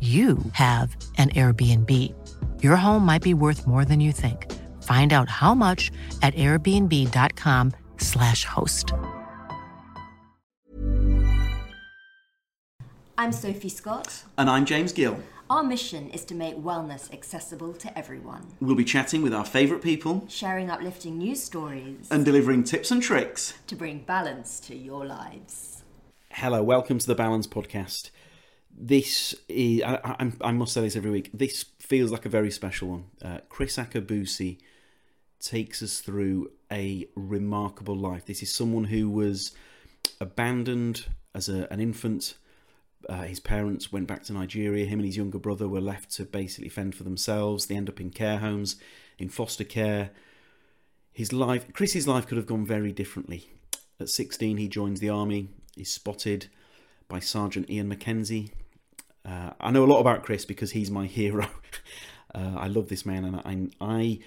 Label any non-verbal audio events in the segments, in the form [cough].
you have an Airbnb. Your home might be worth more than you think. Find out how much at airbnb.com/slash host. I'm Sophie Scott. And I'm James Gill. Our mission is to make wellness accessible to everyone, We'll be chatting with our favourite people sharing uplifting news stories and delivering tips and tricks. to bring balance to your lives. Hello, welcome to the Balance Podcast. This is, I, I, I must say this every week, this feels like a very special one. Uh, Kriss Akabusi takes us through a remarkable life. This is someone who was abandoned as a, an infant. Uh, his parents went back to Nigeria. Him and his younger brother were left to basically fend for themselves. They end up in care homes, in foster care. His life, Kriss's life, could have gone very differently. At 16, he joins the army. He's spotted by Sergeant Ian Mackenzie. Uh, I know a lot about Kriss because he's my [laughs] hero. uh, I love this man, and I, I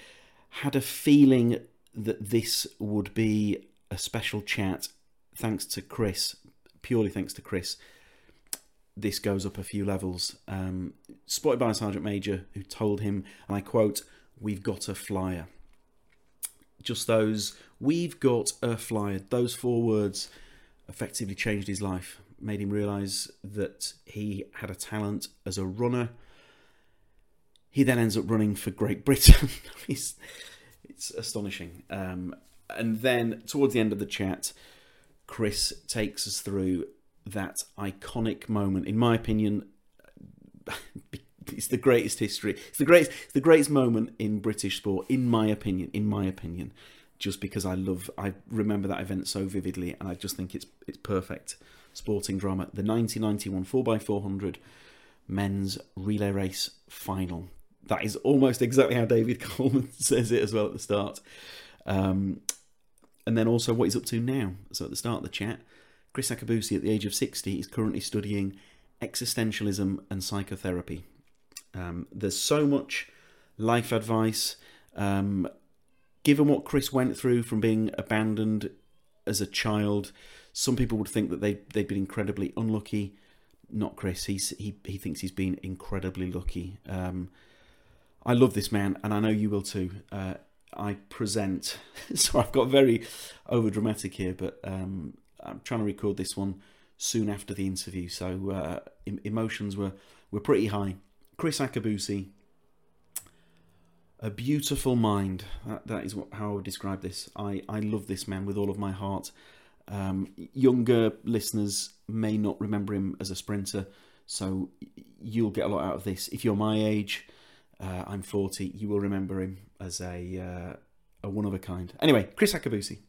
had a feeling that this would be a special chat. Thanks to Kriss, purely thanks to Kriss, this goes up a few levels. Um, spotted by a sergeant major who told him, and I quote, "We've got a flyer." Just those, "We've got a flyer." Those four words effectively changed his life made him realise that he had a talent as a runner. He then ends up running for Great Britain. [laughs] it's, it's astonishing. Um, and then towards the end of the chat, Kriss takes us through that iconic moment. In my opinion, [laughs] it's the greatest history. It's the greatest, it's the greatest moment in British sport. In my opinion, in my opinion, just because I love, I remember that event so vividly, and I just think it's it's perfect sporting drama, the 1991 4x400 men's relay race final. That is almost exactly how David [laughs] Coleman says it as well at the start. Um, and then also what he's up to now. So at the start of the chat, Kriss Akabusi, at the age of 60, is currently studying existentialism and psychotherapy. Um, there's so much life advice. Um, given what Kriss went through from being abandoned as a child some people would think that they they've been incredibly unlucky. Not Kriss. He's he he thinks he's been incredibly lucky. Um, I love this man, and I know you will too. Uh, I present. [laughs] so I've got very over dramatic here, but um, I'm trying to record this one soon after the interview, so uh, emotions were were pretty high. Kriss Akabusi, a beautiful mind. That, that is what, how I would describe this. I, I love this man with all of my heart. Um, younger listeners may not remember him as a sprinter, so you'll get a lot out of this. If you're my age, uh, I'm 40, you will remember him as a, uh, a one of a kind. Anyway, Kriss Akabusi.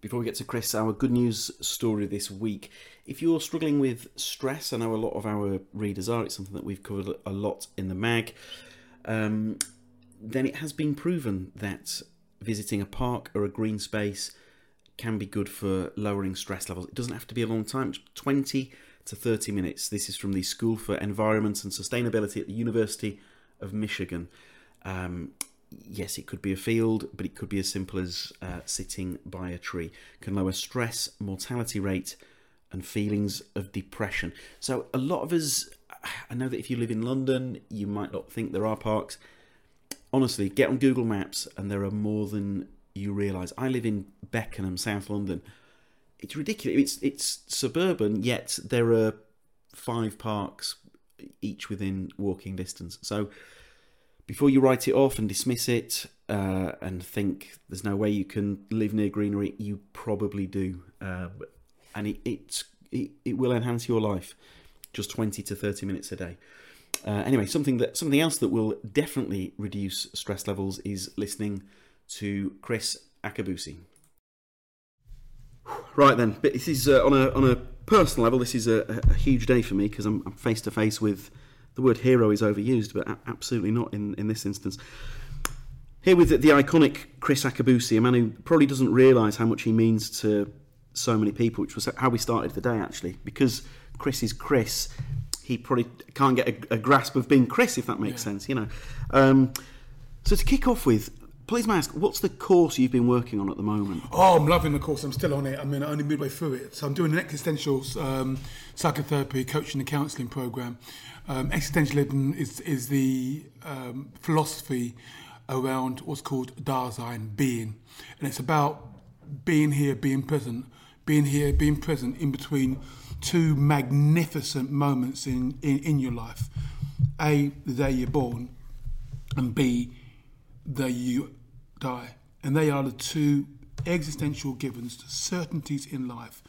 Before we get to Kriss, our good news story this week. If you're struggling with stress, I know a lot of our readers are, it's something that we've covered a lot in the mag, um, then it has been proven that visiting a park or a green space can be good for lowering stress levels. It doesn't have to be a long time, 20 to 30 minutes. This is from the School for Environment and Sustainability at the University of Michigan. Um, yes, it could be a field, but it could be as simple as uh, sitting by a tree. Can lower stress, mortality rate, and feelings of depression. So, a lot of us, I know that if you live in London, you might not think there are parks. Honestly, get on Google Maps, and there are more than you realise I live in Beckenham, South London. It's ridiculous. It's it's suburban, yet there are five parks each within walking distance. So before you write it off and dismiss it uh, and think there's no way you can live near greenery, you probably do, uh, and it, it's it, it will enhance your life. Just twenty to thirty minutes a day. Uh, anyway, something that something else that will definitely reduce stress levels is listening to Kriss Akabusi. Right then, but this is uh, on a on a personal level. This is a, a huge day for me because I'm face to face with the word hero is overused, but a- absolutely not in in this instance. Here with the, the iconic Kriss Akabusi, a man who probably doesn't realise how much he means to so many people, which was how we started the day actually. Because Kriss is Kriss, he probably can't get a, a grasp of being Kriss, if that makes sense, you know. Um, so to kick off with, please may I ask, what's the course you've been working on at the moment? Oh, I'm loving the course. I'm still on it. I mean, I'm only midway through it. So I'm doing an existential um, psychotherapy, coaching, and counselling program. Um, existentialism is is the um, philosophy around what's called Dasein, being, and it's about being here, being present, being here, being present in between two magnificent moments in, in, in your life. A, the day you're born, and B, the you die. And they are the two existential givens, certainties in life.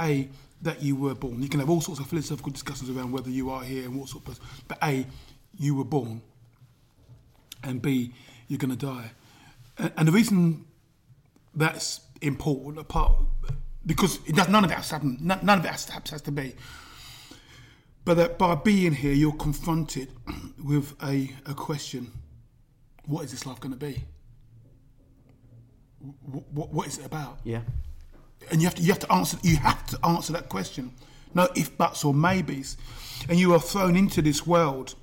A, that you were born. You can have all sorts of philosophical discussions around whether you are here and what sort of person, but A, you were born. And B, you're going to die. And, the reason that's important, apart because it does, none of that has happened. None, none of that has, has to be. But that by being here, you're confronted [clears throat] with a, a question: What is this life going to be? What, what is it about? Yeah. and you have to you have to answer you have to answer that question. No if buts or maybes, and you are thrown into this world.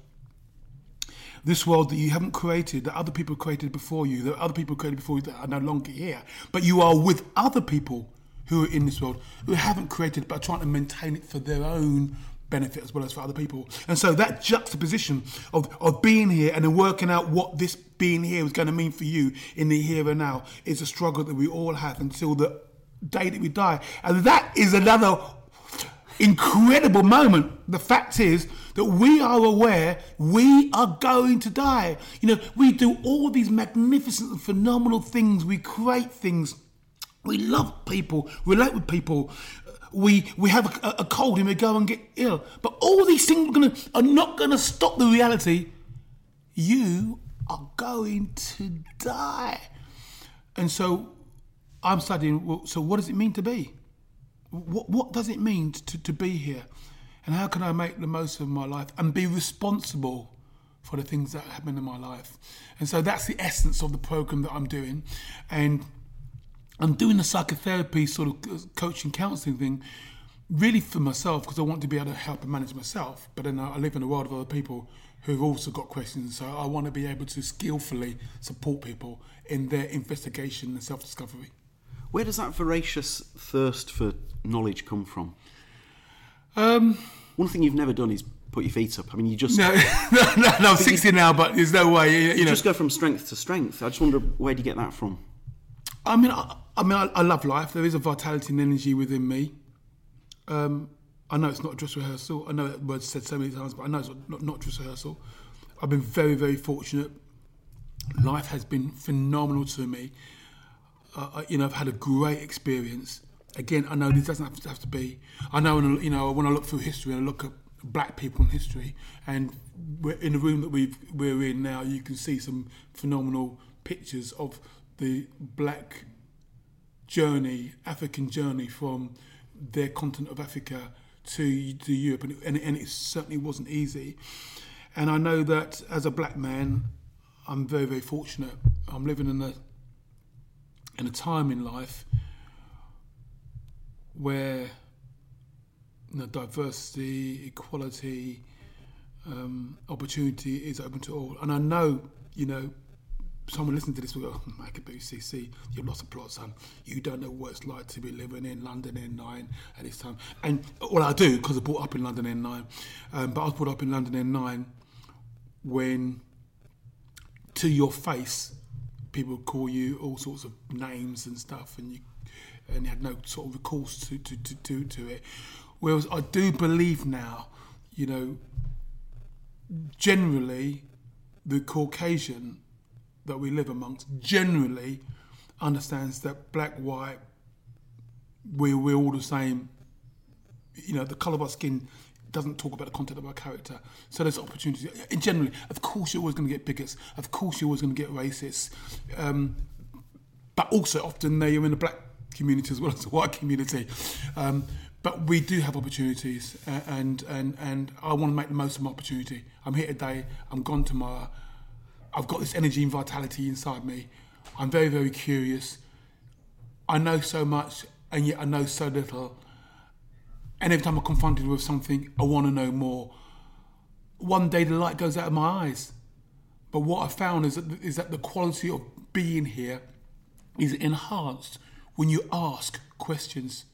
This world that you haven't created, that other people created before you, that other people created before you that are no longer here. But you are with other people who are in this world who haven't created but are trying to maintain it for their own benefit as well as for other people. And so that juxtaposition of, of being here and then working out what this being here is going to mean for you in the here and now is a struggle that we all have until the day that we die. And that is another incredible moment. The fact is that we are aware we are going to die. You know, we do all these magnificent and phenomenal things, we create things. We love people, relate with people. We we have a, a cold and we go and get ill. But all these things are, gonna, are not going to stop the reality. You are going to die. And so I'm studying, well, so what does it mean to be? What, what does it mean to, to be here? And how can I make the most of my life and be responsible for the things that happen in my life? And so that's the essence of the program that I'm doing. And I'm doing the psychotherapy sort of coaching counseling thing really for myself because I want to be able to help and manage myself. But then I live in a world of other people who've also got questions. So I want to be able to skillfully support people in their investigation and self discovery. Where does that voracious thirst for knowledge come from? Um, One thing you've never done is put your feet up. I mean, you just no, [laughs] no, no, no, I'm 60 now, but there's no way. You, you you know, just go from strength to strength. I just wonder where do you get that from? I mean, I, I mean, I, I love life. There is a vitality and energy within me. Um, I know it's not dress rehearsal. I know that word's said so many times, but I know it's not, not dress rehearsal. I've been very, very fortunate. Life has been phenomenal to me. Uh, you know, I've had a great experience. Again, I know this doesn't have to, have to be. I know, when I- you know, when I look through history and I look at black people in history, and in the room that we've, we're in now, you can see some phenomenal pictures of the black journey, African journey from their continent of Africa to to Europe, and and, and it certainly wasn't easy. And I know that as a black man, I'm very very fortunate. I'm living in a in a time in life where you know, diversity, equality, um, opportunity is open to all. And I know, you know, someone listening to this will go, oh, Michael BCC, you've lost a plot, son. You don't know what it's like to be living in London N9 at this time. And well, I do because I brought up in London N9. Um, but I was brought up in London N9 when, to your face, people call you all sorts of names and stuff, and you and you had no sort of recourse to to, to, to, to it. Whereas I do believe now, you know, generally, the Caucasian that we live amongst generally understands that black, white, we're, we're all the same. You know, the colour of our skin doesn't talk about the content of our character. So there's opportunities. And generally, of course, you're always going to get bigots. Of course, you're always going to get racists. Um, but also, often they are in the black community as well as the white community. Um, but we do have opportunities, and and and I want to make the most of my opportunity. I'm here today. I'm gone tomorrow. I've got this energy and vitality inside me. I'm very very curious. I know so much, and yet I know so little. And every time I'm confronted with something, I want to know more. One day the light goes out of my eyes. But what I found is that, is that the quality of being here is enhanced when you ask questions.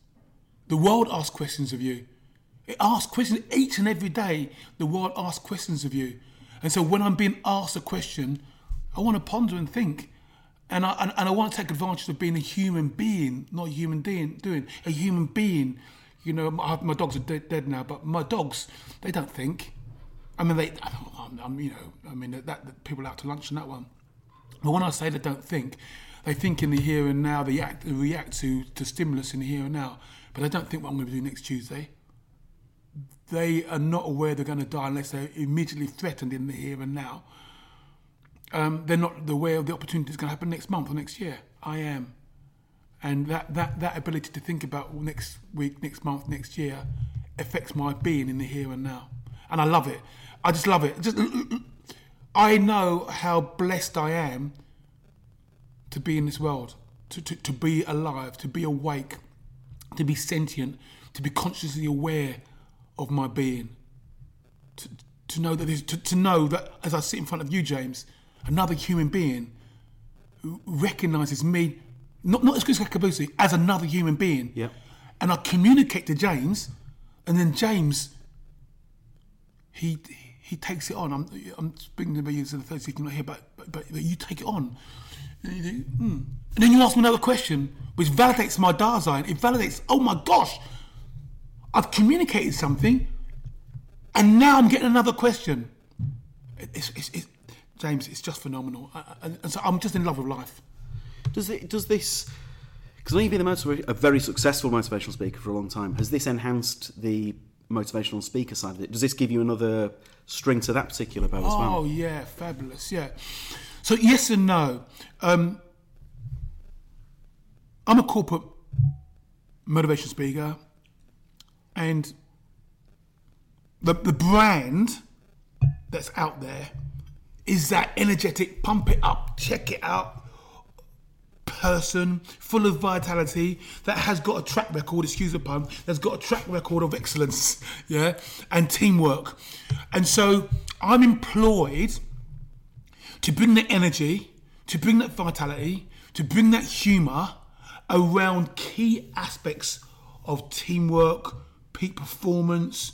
The world asks questions of you. It asks questions each and every day. The world asks questions of you. And so when I'm being asked a question, I want to ponder and think. And I, and, and I want to take advantage of being a human being, not a human being, doing a human being. You know, my, my dogs are dead, dead now, but my dogs, they don't think. I mean, they, I'm, I'm, you know, I mean, that, that people out to lunch on that one. But when I say they don't think, they think in the here and now, they act, they react to, to stimulus in the here and now, but they don't think what I'm going to do next Tuesday. They are not aware they're going to die unless they're immediately threatened in the here and now. Um, they're not aware of the opportunity that's going to happen next month or next year. I am. And that, that, that ability to think about next week, next month, next year affects my being in the here and now. And I love it. I just love it. Just, [clears throat] I know how blessed I am to be in this world, to, to, to be alive, to be awake, to be sentient, to be consciously aware of my being. To, to know that to, to know that as I sit in front of you, James, another human being who recognizes me, not, not as Kriss Akabusi, as another human being. Yeah. And I communicate to James, and then James, he he takes it on. I'm I'm speaking to you, so the third season not here, but, but but you take it on. And, do, hmm. and then you ask me another question, which validates my Dasein. It validates, oh my gosh, I've communicated something, and now I'm getting another question. It's, it's, it's, James, it's just phenomenal. And, and so I'm just in love with life. Does it? Does this? Because you've been a, motiva- a very successful motivational speaker for a long time. Has this enhanced the motivational speaker side of it? Does this give you another string to that particular bow as well? Oh yeah, fabulous. Yeah. So yes and no. Um, I'm a corporate motivation speaker, and the the brand that's out there is that energetic, pump it up, check it out person full of vitality that has got a track record, excuse the pun, that's got a track record of excellence, [laughs] yeah, and teamwork. And so I'm employed to bring that energy, to bring that vitality, to bring that humour around key aspects of teamwork, peak performance,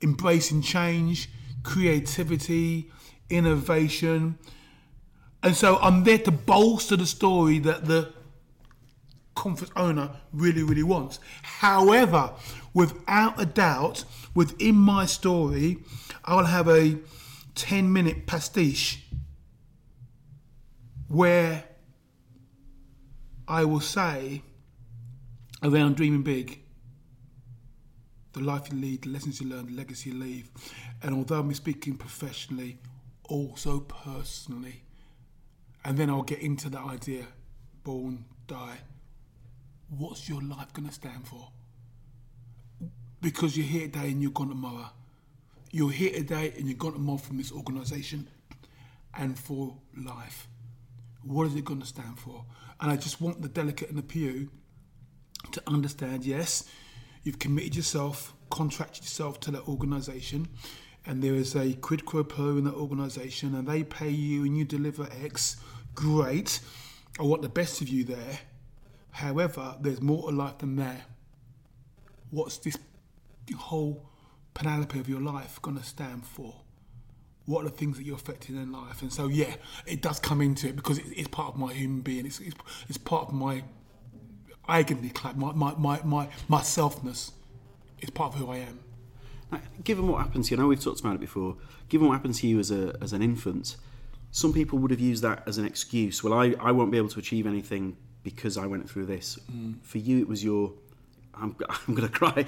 embracing change, creativity, innovation. And so I'm there to bolster the story that the conference owner really, really wants. However, without a doubt, within my story, I'll have a 10 minute pastiche where I will say around dreaming big, the life you lead, the lessons you learn, the legacy you leave. And although I'm speaking professionally, also personally. And then I'll get into the idea born, die. What's your life going to stand for? Because you're here today and you're gone tomorrow. You're here today and you're gone tomorrow from this organisation and for life. What is it going to stand for? And I just want the delicate in the pew to understand yes, you've committed yourself, contracted yourself to that organisation, and there is a quid pro quo in that organisation, and they pay you and you deliver X. Great. I want the best of you there. However, there's more to life than that. What's this whole panoply of your life going to stand for? What are the things that you're affecting in life? And so, yeah, it does come into it because it's part of my human being. It's, it's, it's part of my identity, my, my, my, my, my selfness. It's part of who I am. Now, given what happened to you, I know we've talked about it before. Given what happened to you as a as an infant, some people would have used that as an excuse. Well, I, I won't be able to achieve anything because I went through this. For you, it was your. I'm, [laughs] I'm going to cry.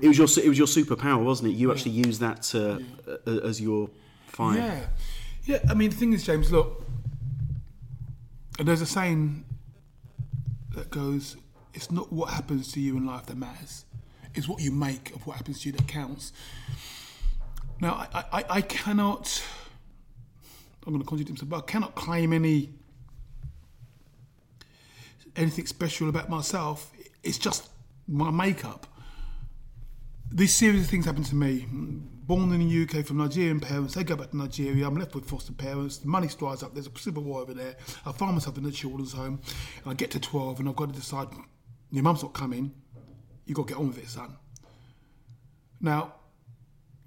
It was your it was your superpower, wasn't it? You actually used that to, uh, as your fire. Yeah, yeah. I mean, the thing is, James. Look, there's a saying that goes, "It's not what happens to you in life that matters; it's what you make of what happens to you that counts." Now, I, I, I cannot. I'm going to contradict myself, but I cannot claim any anything special about myself. It's just my makeup. These series of things happen to me. Born in the UK from Nigerian parents, they go back to Nigeria. I'm left with foster parents. The money dries up. There's a civil war over there. I find myself in a children's home, and I get to 12, and I've got to decide: your mum's not coming. you've got to get on with it, son. Now,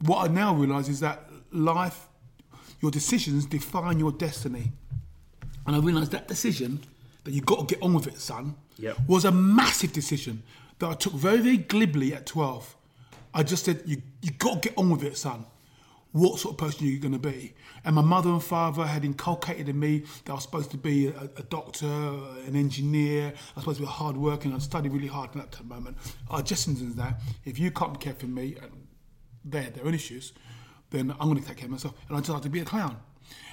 what I now realise is that life, your decisions define your destiny. And I realised that decision, that you've got to get on with it, son, Yep. was a massive decision that I took very, very glibly at 12. I just said, you, you got to get on with it, son. What sort of person are you going to be? And my mother and father had inculcated in me that I was supposed to be a, a doctor, an engineer, I was supposed to be hard working, I studied really hard at that moment. Just listened that. If you can't care for me, and had their own issues, then I'm going to take care of myself. And I decided to be a clown.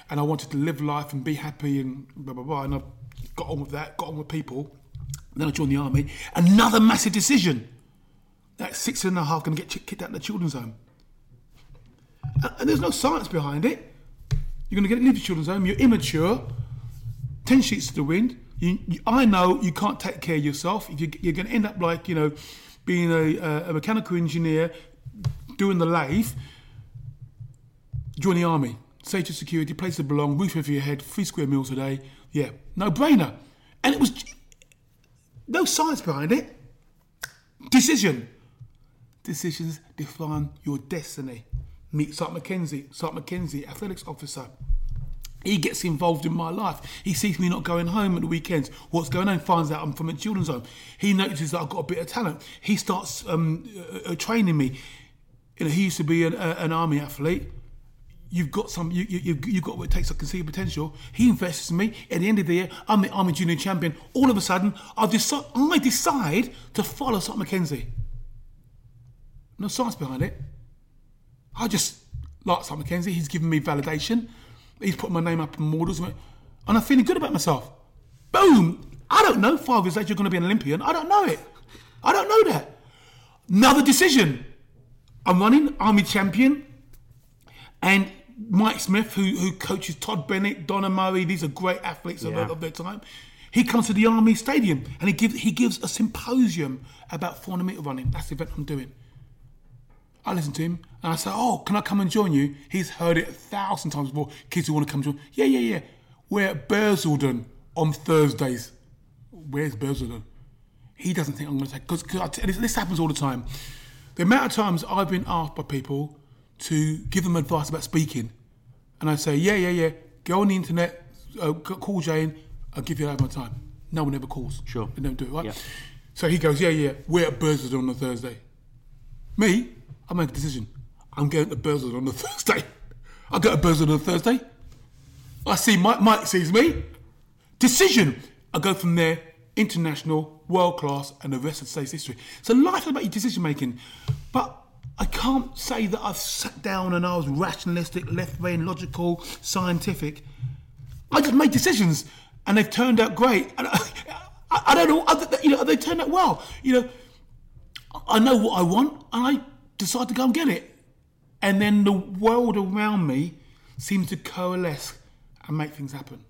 And I wanted to live life and be happy and blah, blah, blah. And I got on with that, got on with people. Then I joined the army. Another massive decision. At six and a half, going to get kicked out of the children's home. And, and there's no science behind it. You're going to get leave the children's home. You're immature. Ten sheets to the wind. You, you, I know you can't take care of yourself. If you, you're going to end up like you know, being a, a, a mechanical engineer, doing the lathe. Join the army. Safety, security, place to belong, roof over your head, three square meals a day. Yeah, no brainer. And it was no science behind it. Decision. Decisions define your destiny. Meet Sart McKenzie. Sart McKenzie, athletics officer. He gets involved in my life. He sees me not going home at the weekends. What's going on? Finds out I'm from a children's home. He notices that I've got a bit of talent. He starts um, uh, uh, training me. You know, he used to be an, uh, an army athlete. You've got some. You, you, you've, got what it takes I can see your potential. He invests in me. At the end of the year, I'm the army junior champion. All of a sudden, I decide. I decide to follow Sart McKenzie. No science behind it. I just like Sart McKenzie. He's given me validation. He's put my name up in models, and I'm feeling good about myself. Boom! I don't know. Five years later, you're going to be an Olympian. I don't know it. I don't know that. Another decision. I'm running Army champion, and Mike Smith, who, who coaches Todd Bennett, Donna Murray, these are great athletes of, Yeah. of their time. He comes to the Army Stadium and he gives he gives a symposium about 400 meter running. That's the event I'm doing. I listen to him and I say, "Oh, can I come and join you?" He's heard it a thousand times before. Kids who want to come join. Yeah, yeah, yeah. We're at Bursledon on Thursdays. Where's Bursledon? He doesn't think I'm going to take because this, this happens all the time. The amount of times I've been asked by people to give them advice about speaking, and I say, "Yeah, yeah, yeah. Go on the internet, uh, call Jane. I'll give you that my time." No one ever calls. Sure. They don't do it, right? Yeah. So he goes, "Yeah, yeah. We're at Bursledon on a Thursday." Me, I make a decision. I'm going to Bursard on the Thursday. I go to Bursard on the Thursday. I see Mike, Mike sees me. Decision. I go from there, international, world class, and the rest of today's history. So life is about your decision making. But I can't say that I've sat down and I was rationalistic, left brain, logical, scientific. I just made decisions, and they've turned out great. And I, I, don't know, you know, they turned out well. You know, I know what I want, and I decide to go and get it. And then the world around me seems to coalesce and make things happen.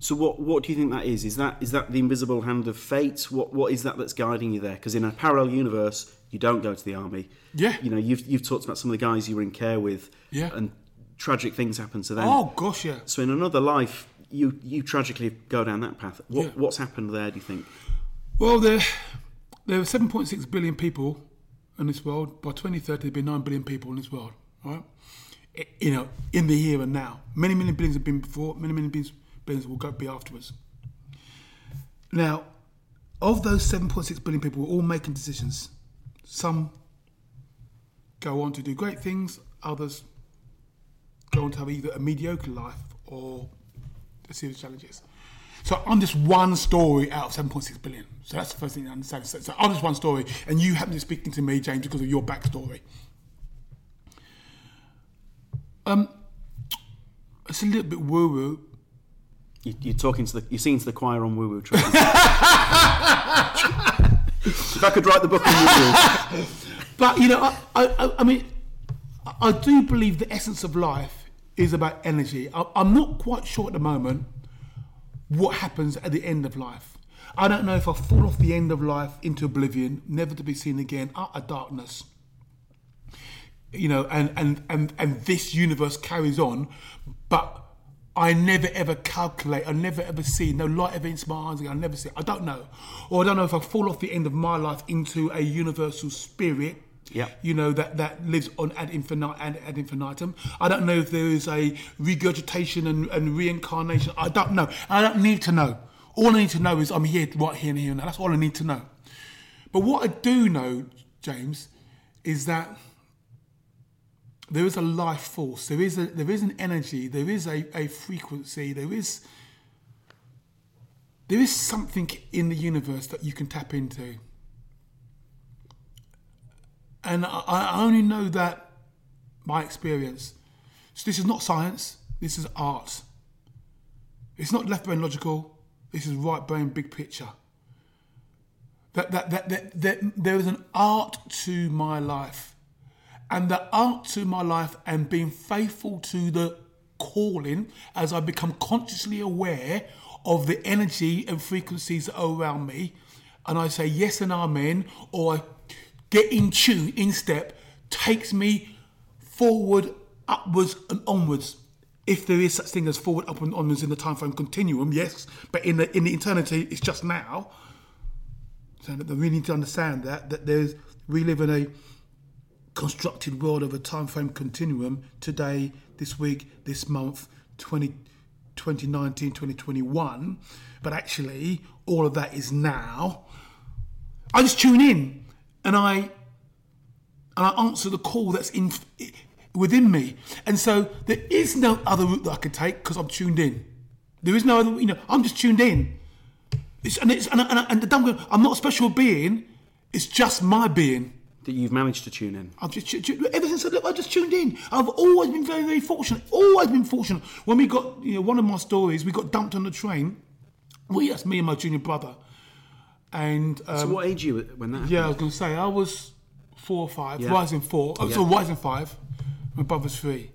So what what do you think that is? Is that is that the invisible hand of fate? What what is that that's guiding you there? Because in a parallel universe, you don't go to the army. Yeah. You know, you've you've talked about some of the guys you were in care with. Yeah. And tragic things happen to them. Oh gosh, yeah. So in another life, you you tragically go down that path. What Yeah. what's happened there? Do you think? Well, there there are 7.6 billion people in this world. By 2030, there'll be 9 billion people in this world. Right? You know, in the here and now. Many, many billions have been before. Many, many billions, billions will go be afterwards. Now, of those 7.6 billion people, we're all making decisions. Some go on to do great things. Others go on to have either a mediocre life or a series of challenges. So I'm just one story out of 7.6 billion. So that's the first thing I understand. So, so I'm just one story, and you happen to be speaking to me, James, because of your backstory. Um, it's a little bit woo-woo, You, you're talking to the, you're singing to the choir on Woo Woo [laughs] if I could write the book on Woo Woo, [laughs] But you know, I, I, I mean, I do believe the essence of life is about energy. I, I'm not quite sure at the moment what happens at the end of life. I don't know if I fall off the end of life into oblivion, never to be seen again, utter darkness. You know, and and and and this universe carries on, but I never ever calculate. I never ever see no light ever into my eyes. I never see. I don't know, or I don't know if I fall off the end of my life into a universal spirit. Yeah. You know that that lives on ad infinitum. Ad, ad infinitum. I don't know if there is a regurgitation and, and reincarnation. I don't know. I don't need to know. All I need to know is I'm here, right here and here now. That's all I need to know. But what I do know, James, is that there is a life force. There is a there is an energy. There is a, a frequency. There is there is something in the universe that you can tap into. And I, only know that by experience. So this is not science. This is art. It's not left brain logical. This is right brain big picture. That, that, that, that, that there is an art to my life and the art to my life and being faithful to the calling as I become consciously aware of the energy and frequencies that are around me, and I say yes and amen, or I get in tune, in step, takes me forward, upwards, and onwards. If there is such thing as forward, up, and onwards in the time frame continuum, yes, but in the in the eternity, it's just now. So that we need to understand that that there's we live in a constructed world of a time frame continuum today, this week, this month, 20, 2019, 2021. But actually, all of that is now. I just tune in and I and I answer the call that's in within me. And so there is no other route that I can take because I'm tuned in. There is no other, you know, I'm just tuned in. It's, and it's and, and, and the dumb, I'm not a special being. It's just my being. that you've managed to tune in. I've just ever since I, I just tuned in. I've always been very, very fortunate. Always been fortunate. When we got, you know, one of my stories, we got dumped on the train. We, that's me and my junior brother. And um, So what age you when that happened? yeah, I was going to say I was four or five, Yeah. rising four. Oh, so rising five. My brother's three,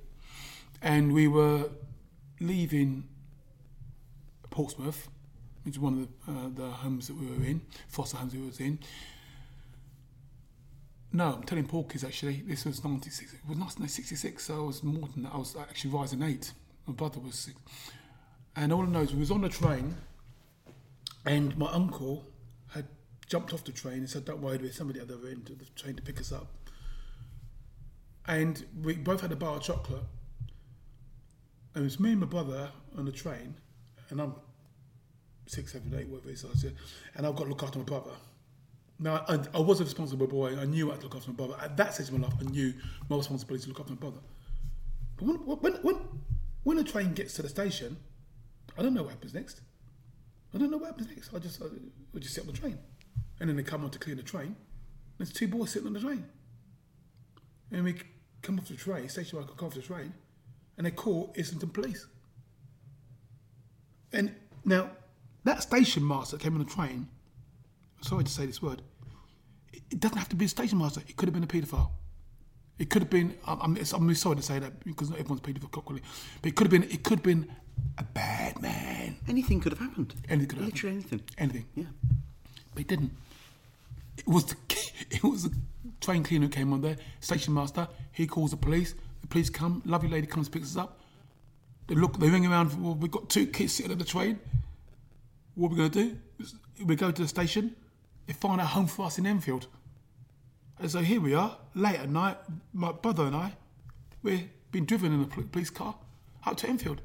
and we were leaving Portsmouth, which is one of the, uh, the homes that we were in, foster homes we was in. No, I'm telling Porkies actually. This was 96. It was not 66, so I was more than that. I was actually rising eight. My brother was six. And all I know is we was on the train, and my uncle jumped off the train and said, "Don't worry, there's somebody at the other end of the train to pick us up." And we both had a bar of chocolate. And it was me and my brother on the train, and I'm six, seven, eight, whatever it is. And I've got to look after my brother. Now, I, I was a responsible boy. I knew I had to look after my brother. At that stage of my life, I knew my responsibility to look after my brother. But when, when, when, when a train gets to the station, I don't know what happens next. I don't know what happens next. I just, I, I just sit on the train. And then they come on to clear the train. There's two boys sitting on the train. And we come off the train, station worker come off the train, and they call Islington Police. And now, that station master that came on the train, sorry to say this word, it doesn't have to be a station master. It could have been a paedophile. It could have been. I'm, I'm, it's- I'm really sorry to say that because not everyone's paedophile clearly, but it could have been. It could have been a bad man. Anything could have happened. Anything could have Literally anything. Anything. Yeah. But it didn't. It was the [laughs] it was the train cleaner who came on there, station master. He calls the police. The police come. Lovely lady comes picks us up. They look. They ring around. Well, we've got two kids sitting at the train. What are we going to do? We go to the station. They find a home for us in Enfield. And so here we are, late at night. My brother and I, we're being driven in a police car out to Enfield.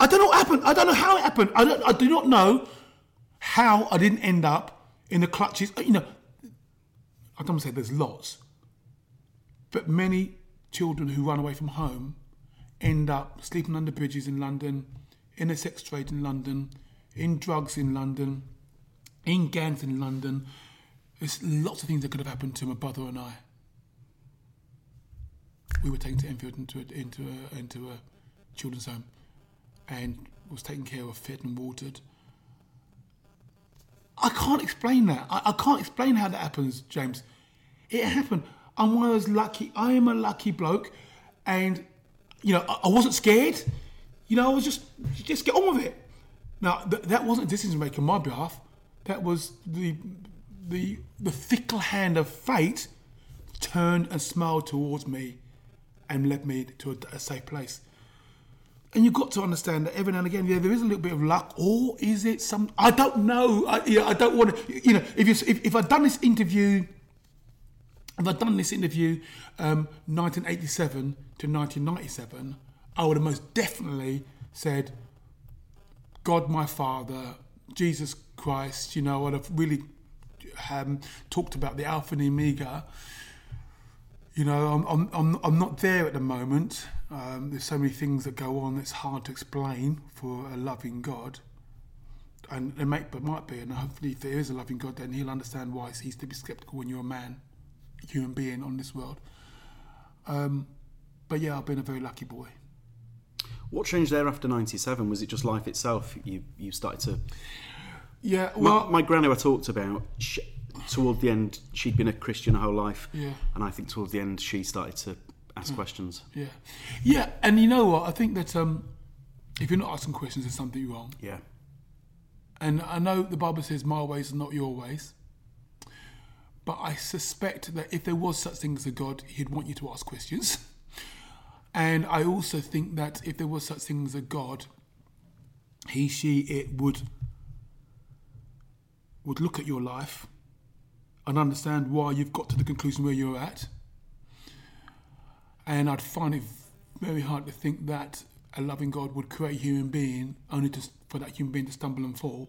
I don't know what happened. I don't know how it happened. I, don't, I do not know how I didn't end up in the clutches. You know, I don't say there's lots, but many children who run away from home end up sleeping under bridges in London, in a sex trade in London, in drugs in London, in gangs in London. There's lots of things that could have happened to my brother and I. We were taken to Enfield into a, into a, into a children's home and was taken care of, fed and watered. I can't explain that. I, I can't explain how that happens, James. It happened. I'm one of those lucky. I am a lucky bloke, and you know I, I wasn't scared. You know I was just just get on with it. Now th- that wasn't decision maker on my behalf. That was the the the fickle hand of fate turned and smiled towards me, and led me to a, a safe place. And you've got to understand that every now and again, yeah, there is a little bit of luck, or is it some? I don't know. I, know, I don't want to. You know, if you if, if I'd done this interview, if I'd done this interview, um, 1987 to 1997, I would have most definitely said, God, my Father, Jesus Christ. You know, I'd have really um, talked about the Alpha and Omega. You know, I'm, I'm, I'm, I'm not there at the moment. Um, there's so many things that go on that's hard to explain for a loving God. And it might, but might be, and hopefully, if there is a loving God, then He'll understand why He's to be skeptical when you're a man, a human being on this world. Um, but yeah, I've been a very lucky boy. What changed there after '97? Was it just life itself? You you started to. Yeah, well, my gran, who I talked about, she, toward the end, she'd been a Christian her whole life, Yeah. and I think towards the end, she started to ask questions. yeah, yeah, and you know what? I think that um, if you're not asking questions, there's something wrong. Yeah, And I know the Bible says my ways are not your ways. But I suspect that if there was such thing as a God, he'd want you to ask questions. [laughs] And I also think that if there was such thing as a God, he, she, it would would look at your life and understand why you've got to the conclusion where you're at. And I'd find it very hard to think that a loving God would create a human being only to, for that human being to stumble and fall,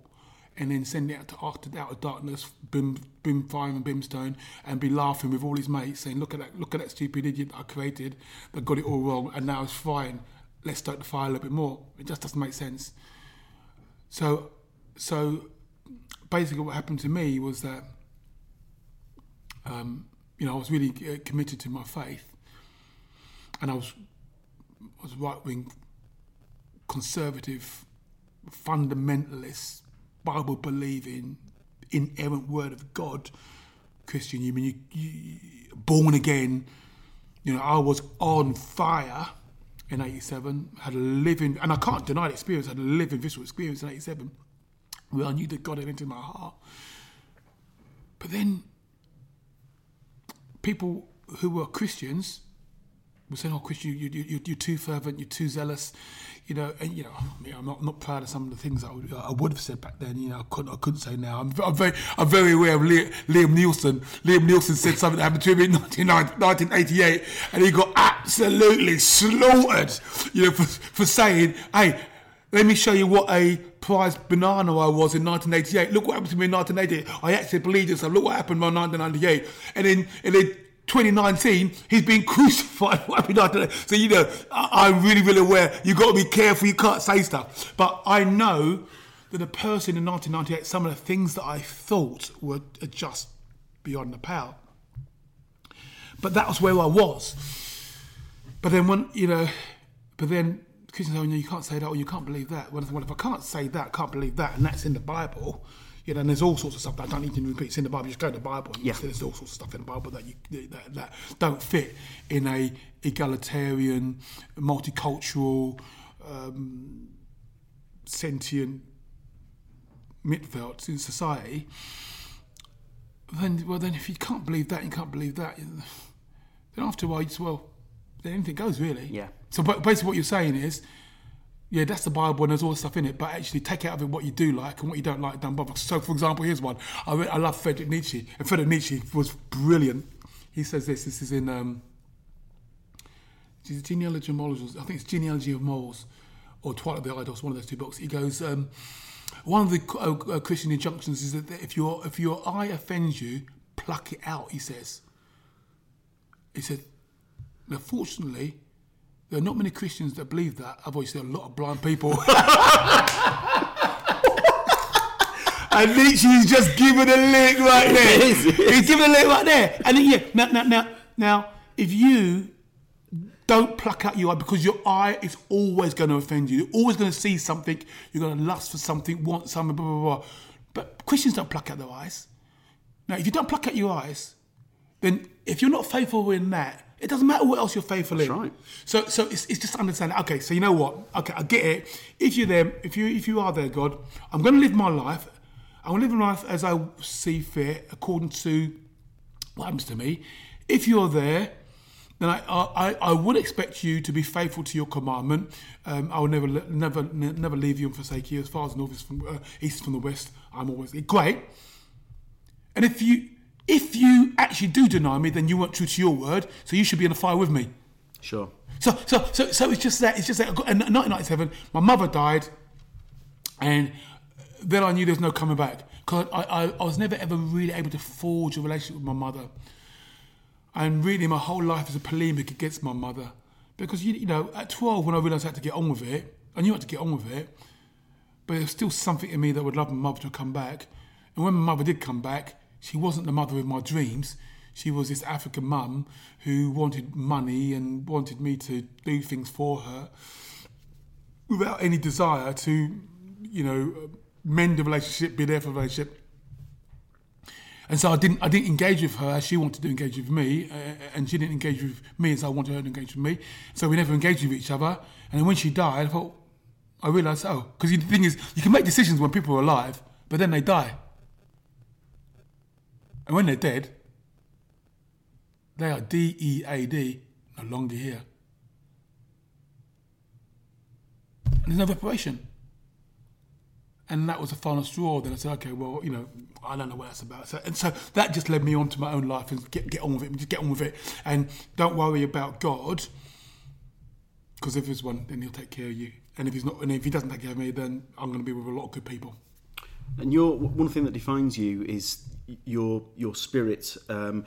and then send it out to after out of darkness, brim, brim fire and brimstone, and be laughing with all his mates, saying, "Look at that! Look at that stupid idiot that I created that got it all wrong, and now it's fine. Let's start the fire a little bit more." It just doesn't make sense. So, so basically, what happened to me was that, um, you know, I was really uh, committed to my faith, and I was was right wing, conservative, fundamentalist, Bible believing, inerrant word of God, Christian. You mean you, you born again? You know, I was on fire in '87. Had a living, and I can't deny the experience. Had a living visceral experience in '87, where I knew that God had entered my heart. But then, people who were Christians were saying, "Oh, Kriss, you, you, you, you're too fervent, you're too zealous," you know. And you know, I mean, I'm not, not proud of some of the things I would, I would have said back then. You know, I couldn't, I couldn't say now. I'm, I'm very, I'm very aware of Liam, Liam Neeson. Liam Neeson said something that happened to him in 1988, and he got absolutely slaughtered. You know, for, for saying, "Hey, let me show you what a prize banana I was in 1988. Look what happened to me in 1988. I actually believed this. Look what happened in 1998. And then, and then 2019, he's been crucified. [laughs] What happened in 1998? So, you know, I, I'm really, really aware. You've got to be careful. You can't say stuff. But I know that a person in 1998, some of the things that I thought were just beyond the pale. But that was where I was. But then when you know, but then Christians say, oh, no, you can't say that or you can't believe that. Well, if I can't say that, can't believe that, and that's in the Bible, you know, and there's all sorts of stuff that I don't need to repeat. It's in the Bible. You Just go to the Bible. And Yeah. There's all sorts of stuff in the Bible that you that, that don't fit in a egalitarian, multicultural, um, sentient Mitwelt in society. Then, well, then if you can't believe that, you can't believe that. Then after a while, you just well, then anything goes really. Yeah. So basically, what you're saying is, yeah, that's the Bible and there's all the stuff in it, but actually take out of it what you do like and what you don't like. Don't bother. So, for example, here's one. I, I love Friedrich Nietzsche, and Friedrich Nietzsche was brilliant. He says this. This is in um, genealogy of morals. I think it's genealogy of morals, or Twilight of the Idols. One of those two books. He goes. Um, one of the uh, uh, Christian injunctions is that if your if your eye offends you, pluck it out. He says. He said, now fortunately, there are not many Christians that believe that. I've always seen a lot of blind people. [laughs] and Nietzsche's just giving a lick right there. He's giving a lick right there. And then, yeah, now, now, now, now, if you don't pluck out your eye because your eye is always going to offend you. You're always going to see something. You're going to lust for something, want something, blah, blah, blah. But Christians don't pluck out their eyes. Now, if you don't pluck out your eyes, then if you're not faithful in that, it doesn't matter what else you're faithful in. right. So, so it's, it's just understanding. Okay, so you know what? Okay, I get it. If you're there, if you if you are there, God, I'm going to live my life. I'm going to live my life as I see fit, according to what happens to me. If you're there, then I, I, I would expect you to be faithful to your commandment. Um, I will never, never, never leave you and forsake you. As far as north is from uh, east from the west, I'm always great. And if you, if you actually do deny me, then you weren't true to your word. So you should be in the fire with me. Sure. So, so, so, so it's just that. It's just that. In 1997, my mother died, and then I knew there was no coming back because I, I, I was never ever really able to forge a relationship with my mother. And really, my whole life was a polemic against my mother because you, you know, at 12, when I realised I had to get on with it, I knew I had to get on with it, but there's still something in me that would love my mother to come back. And when my mother did come back, she wasn't the mother of my dreams. She was this African mum who wanted money and wanted me to do things for her without any desire to, you know, mend the relationship, be there for the relationship. And so I didn't, I didn't engage with her as she wanted to engage with me, uh, and she didn't engage with me as I wanted her to engage with me. So we never engaged with each other. And then when she died, I thought, I realised, oh, because the thing is, you can make decisions when people are alive, but then they die. And when they're dead, they are D E A D, no longer here. And there's no reparation. And that was the final straw. Then I said, okay, well, you know, I don't know what that's about. So, and so that just led me on to my own life and get, get on with it, just get on with it. And don't worry about God, because if there's one, then he'll take care of you. And if he's not, and if he doesn't take care of me, then I'm going to be with a lot of good people. And your one thing that defines you is your your spirit. Um,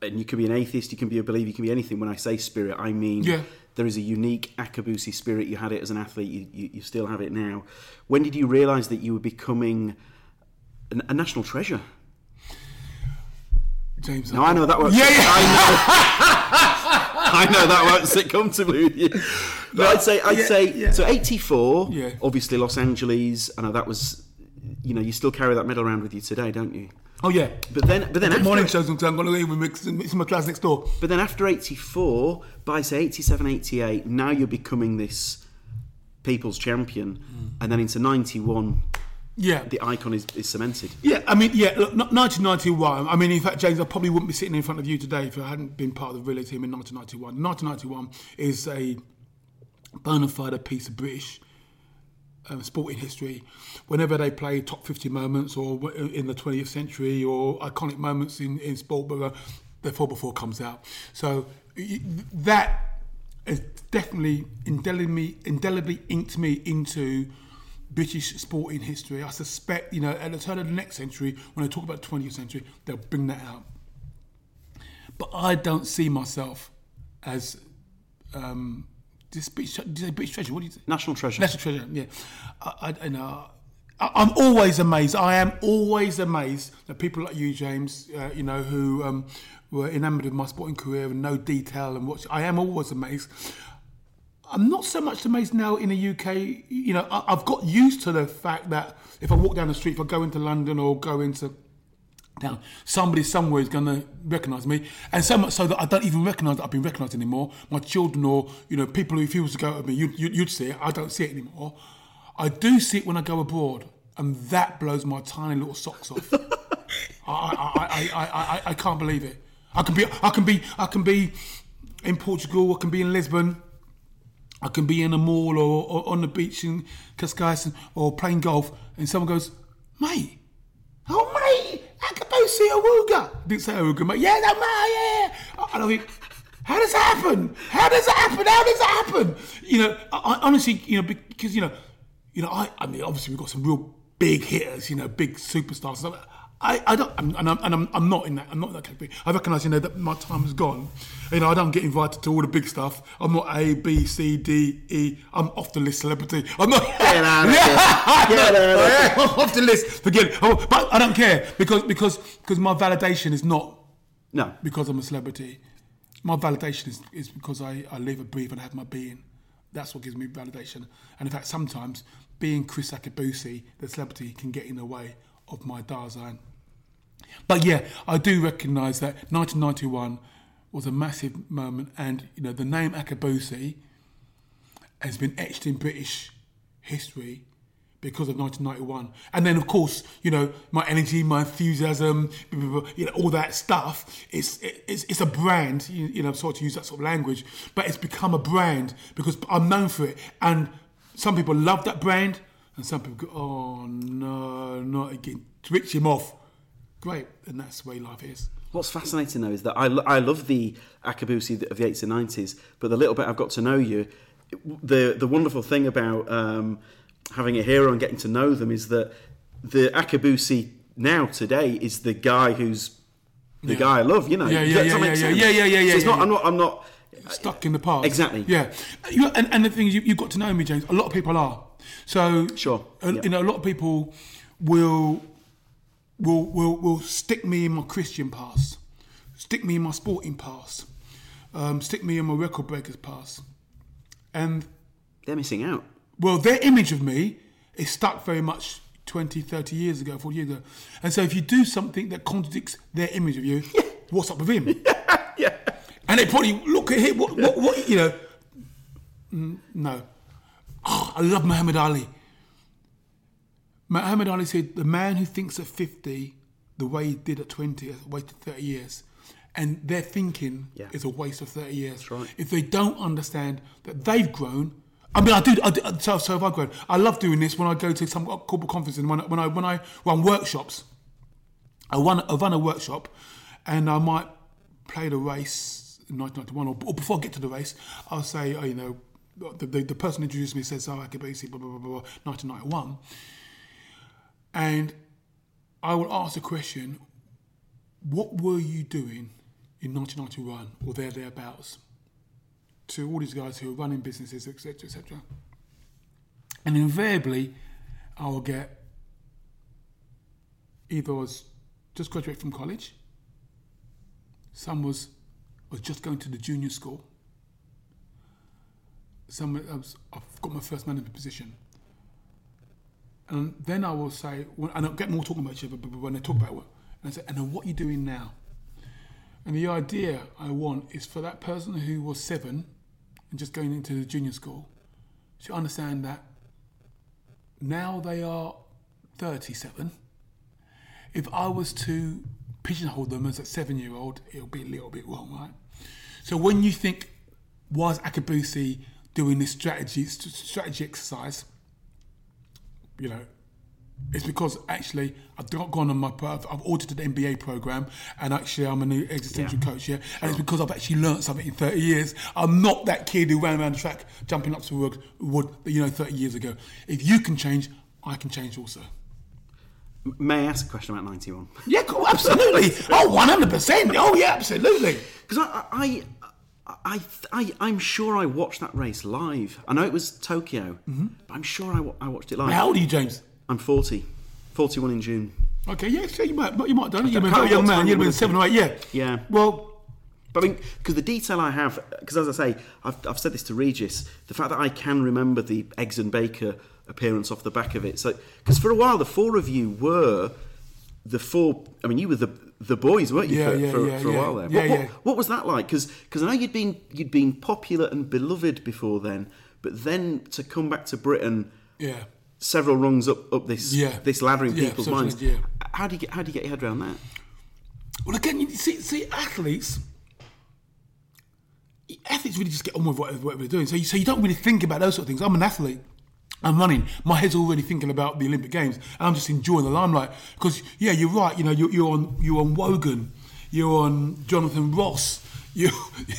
and you can be an atheist, you can be a believer, you can be anything. When I say spirit, I mean Yeah. there is a unique Akabusi spirit. You had it as an athlete, you, you, you still have it now. When did you realise that you were becoming an, a national treasure? James. Now I know that won't. Yeah, yeah. I know. [laughs] I know that won't sit comfortably with you. But I'd say, I'd yeah, say, yeah. so '84. Yeah. Obviously, Los Angeles. I know that was. You know, you still carry that medal around with you today, don't you? Oh, yeah. But then, but then after, morning shows. I'm going to leave with mix, it's in my class next door. but then after '84, by say '87, '88, now you're becoming this people's champion, Hmm. and then into '91, Yeah. the icon is, is cemented. Yeah, I mean, yeah, look, 1991. I mean, in fact, James, I probably wouldn't be sitting in front of you today if I hadn't been part of the relay team in 1991. 1991 is a bona fide piece of British um, sporting history. Whenever they play top 50 moments or in the 20th century or iconic moments in, in sport, but uh, the 4 before comes out. So that has definitely indelibly, indelibly inked me into British sporting history. I suspect, you know, at the turn of the next century, when I talk about the 20th century, they'll bring that out. But I don't see myself as um, this British, say British treasure? What do you say? National treasure. National treasure, yeah. I, I, you know, I, I'm always amazed. I am always amazed that people like you, James, uh, you know, who um, were enamoured of my sporting career and know detail and watch. I am always amazed. I'm not so much amazed now in the UK. You know, I, I've got used to the fact that if I walk down the street, if I go into London or go into down, somebody somewhere is going to recognise me, and so much so that I don't even recognise that I've been recognised anymore. My children or you know people who was to go at me, you, you, you'd see it. I don't see it anymore. I do see it when I go abroad, and that blows my tiny little socks off. [laughs] I, I, I, I, I, I can't believe it. I can be, I can be, I can be in Portugal. I can be in Lisbon. I can be in a mall or, or on the beach in Cascais or playing golf, and someone goes, "Mate, oh mate, Akabusi Awuga." Didn't say Awuga, mate. Yeah, that mate, yeah. And I think, how does that happen? How does that happen? How does that happen? You know, I, I honestly, you know, because you know, you know, I, I mean, obviously we've got some real big hitters, you know, big superstars. I, I don't, I'm, and, I'm, and I'm, I'm not in that. I'm not in that category. I recognise, you know, that my time is gone. You know, I don't get invited to all the big stuff. I'm not A, B, C, D, E. I'm off the list celebrity. I'm not. Get out of Yeah. here. [laughs] Get out of Yeah, [laughs] I'm off the list. Forget it. Oh, But I don't care because because because my validation is not No. because I'm a celebrity. My validation is, is because I, I live and breathe and I have my being. That's what gives me validation. And in fact, sometimes being Kriss Akabusi, the celebrity, can get in the way of my Dasein. But yeah, I do recognise that 1991 was a massive moment, and you know the name Akabusi has been etched in British history because of 1991. And then, of course, you know, my energy, my enthusiasm, you know, all that stuff. It's it's, it's a brand. You, you know, sorry to use that sort of language, but it's become a brand because I'm known for it. And some people love that brand, and some people go, "Oh no, not again!" Switch him off. Great, and that's the way life is. What's fascinating though is that I, I love the Akabusi of the 80s and 90s, but the little bit I've got to know you, the the wonderful thing about um, having a hero and getting to know them is that the Akabusi now today is the guy who's the Yeah. guy I love. You know, Yeah, yeah, yeah, yeah, yeah, yeah, yeah, yeah, So it's not. yeah. I'm not. I'm not. stuck in the past. Exactly. Yeah. You and, and the thing is, you, you've got to know me, James. A lot of people are. So Sure. uh, Yeah. You know, a lot of people will will will will stick me in my Christian past, stick me in my sporting past, um, stick me in my record breakers past, and They're missing out. well, their image of me is stuck very much 20, 30 years ago, 40 years ago. And so if you do something that contradicts their image of you, [laughs] what's up with him? [laughs] Yeah. And they probably look at him, what, what, what you know. Mm, no. Oh, I love Muhammad Ali. Muhammad Ali said, the man who thinks at 50 the way he did at 20 has wasted 30 years. And their thinking Yeah. is a waste of 30 years. right. If they don't understand that they've grown, I mean, I do. I do so, so have I grown. I love doing this when I go to some corporate conferences and when, I- when I when I run workshops. I run, I run a workshop, and I might play the race in 1991, or, or before I get to the race, I'll say, oh, you know, the, the, the person introduced me says, oh, basically blah, blah, blah, blah, 1991. And I will ask the question, what were you doing in 1991 or there, thereabouts? To all these guys who are running businesses, etc., etc. And invariably, I will get either was just graduated from college, some was was just going to the junior school, some was, I've got my first management position. And then I will say, when- and I'll get more talking about each other, but when they talk about what, and I say, and then what are you doing now? And the idea I want is for that person who was seven and just going into the junior school to understand that now they are 37. If I was to pigeonhole them as a seven year old, it'll be a little bit wrong, right? So when you think, was Akabusi doing this strategy, strategy exercise? You know, it's because actually I've not gone on my I've, I've audited the MBA program and actually I'm a new existential coach here and it's because I've actually learnt something in 30 years. I'm not that kid who ran around the track jumping up to wood, wood you know 30 years ago. If you can change, I can change also. May I ask a question about 91? Yeah, cool, absolutely. oh, 100%. Oh yeah, absolutely. Because I, I, I, I, I'm sure I watched that race live. I know it was Tokyo, mm-hmm. but I'm sure I, I watched it live. How old are you, James? I'm 40, 41 in June. Okay, yeah, so you might, you might have done it. You've been a young man. Have been seven or eight, yeah. Yeah. Well, But I mean, because the detail I have, because as I say, I've, I've said this to Regis, the fact that I can remember the eggs and baker appearance off the back of it. So, because for a while the four of you were the four. I mean, you were the the boys, weren't you? Yeah, for, yeah, for, yeah, for a while there. What, what- what was that like? Because I know you'd been you'd been popular and beloved before then, but then to come back to Britain. yeah. Several rungs up, up this this ladder in people's minds. How do you get how do you get your head around that? Well, again, you see, see, athletes, athletes really just get on with whatever, whatever they're doing. So you, so you don't really think about those sort of things. I'm an athlete. I'm running. My head's already thinking about the Olympic Games, and I'm just enjoying the limelight. Because yeah, you're right. You know, you're, you're on you're on Wogan, you're on Jonathan Ross, [laughs] you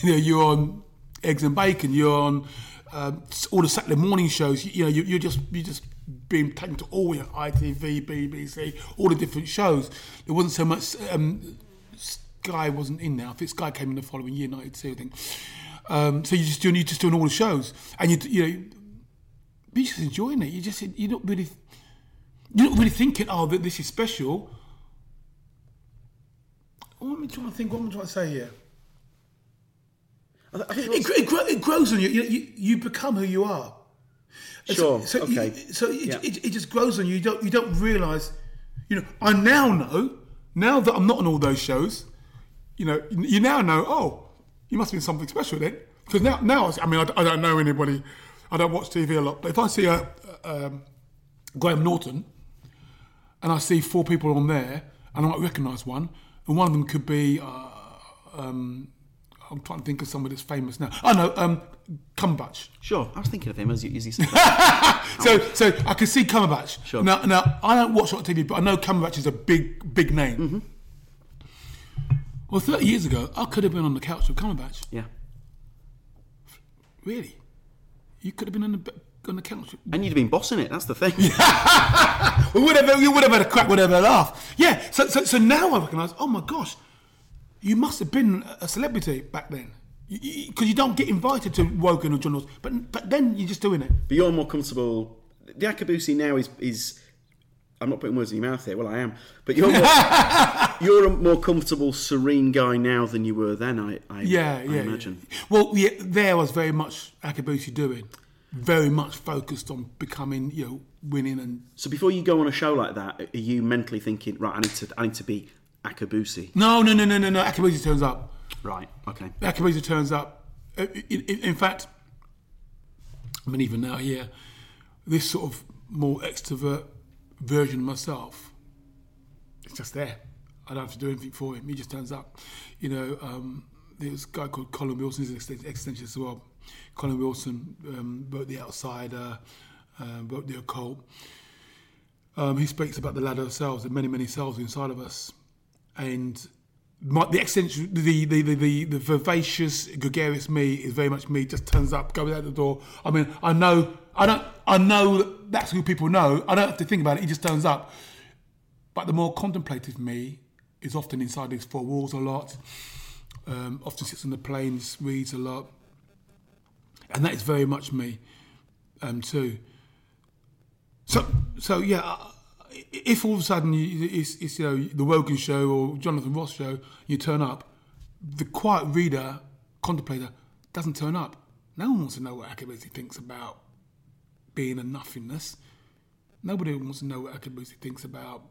you know you're on Eggs and Bacon, you're on um, all the Saturday morning shows. You, you know, you, you're just you're just being taken to all your ITV, BBC, all the different shows. There wasn't so much. Um, Sky wasn't in there. I think Sky came in the following year, '92, I think. Um, so you just doing you just doing all the shows, and you you know you're just enjoying it. You just you're not really you're not really thinking, oh, that this is special. What am I trying to think? What am I trying to say here? I, think It, it, it grows on you. You, you. you become who you are. And Sure, So, you- okay. so it, Yeah. it, it just grows on you. You don't you don't realise. You know, I now know. Now that I'm not on all those shows, you know, you now know. Oh, you must be something special then. Because now, now I mean, I, I don't know anybody. I don't watch TV a lot. But if I see a, um, Graham Norton, and I see four people on there, and I might recognise one, and one of them could be. Uh, um, I'm trying to think of somebody that's famous now. I know, um, Cumberbatch. Sure, I was thinking of him as you, as you said. [laughs] So, so I can see Cumberbatch. Sure. Now, now I don't watch a lot of TV, but I know Cumberbatch is a big, big name. Mm-hmm. Well, 30 years ago, I could have been on the couch with Cumberbatch. yeah, Really? You could have been on the on the couch. and you'd have been bossing it. That's the thing. [laughs] We would have, you would have had a crack, would have had a laugh. Yeah. So, so, so now I recognise. Oh my gosh, you must have been a celebrity back then, because you, don't get invited to Wogan or John Laws. But but then you're just doing it. But you're more comfortable. The Akabusi now is is. I'm not putting words in your mouth here. Well, I am. But you're more, [laughs] you're a more comfortable, serene guy now than you were then. I, I Yeah, I yeah. imagine. yeah. Well, yeah, there was very much Akabusi doing, very much focused on becoming, you know, winning and. So before you go on a show like that, are you mentally thinking, right? I need to, I need to be Akabusi. No, no, no, no, no, no. Akabusi turns up. Right. Okay. Akabusi turns up. Uh, In, in, in fact, I mean, even now, yeah, this sort of more extrovert version of myself, it's just there. I don't have to do anything for him. He just turns up. You know, um, there's a guy called Colin Wilson, he's an ex- extension as well. Colin Wilson um, wrote The Outsider, uh, wrote The Occult. Um, he speaks about the ladder of selves, the many, many selves inside of us. And my, the extension, the, the, the, the, the vivacious, gregarious me is very much me. Just turns up, goes out the door. I mean, I know, I don't, I know that's who people know. I don't have to think about it. He just turns up. But the more contemplative me is often inside these four walls a lot. Um, often sits on the planes, reads a lot, and that is very much me, um, too. So, so yeah. If all of a sudden you, it's, it's you know the Wogan show or Jonathan Ross show, you turn up, the quiet reader, contemplator, doesn't turn up. No one wants to know what Akabusi thinks about being a nothingness. Nobody wants to know what Akabusi thinks about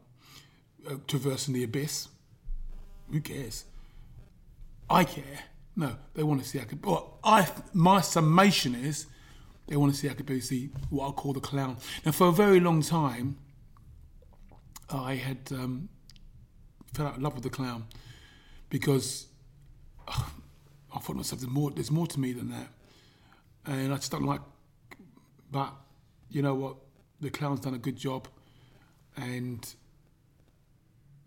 uh, traversing the abyss. Who cares? I care. No, they want to see Akabusi. Well, I, my summation is they want to see Akabusi, what I call the clown. Now, for a very long time, I had um, fell out of love with the clown because ugh, I thought to myself, there's more, there's more to me than that. And I just don't like, but you know what? The clown's done a good job. And,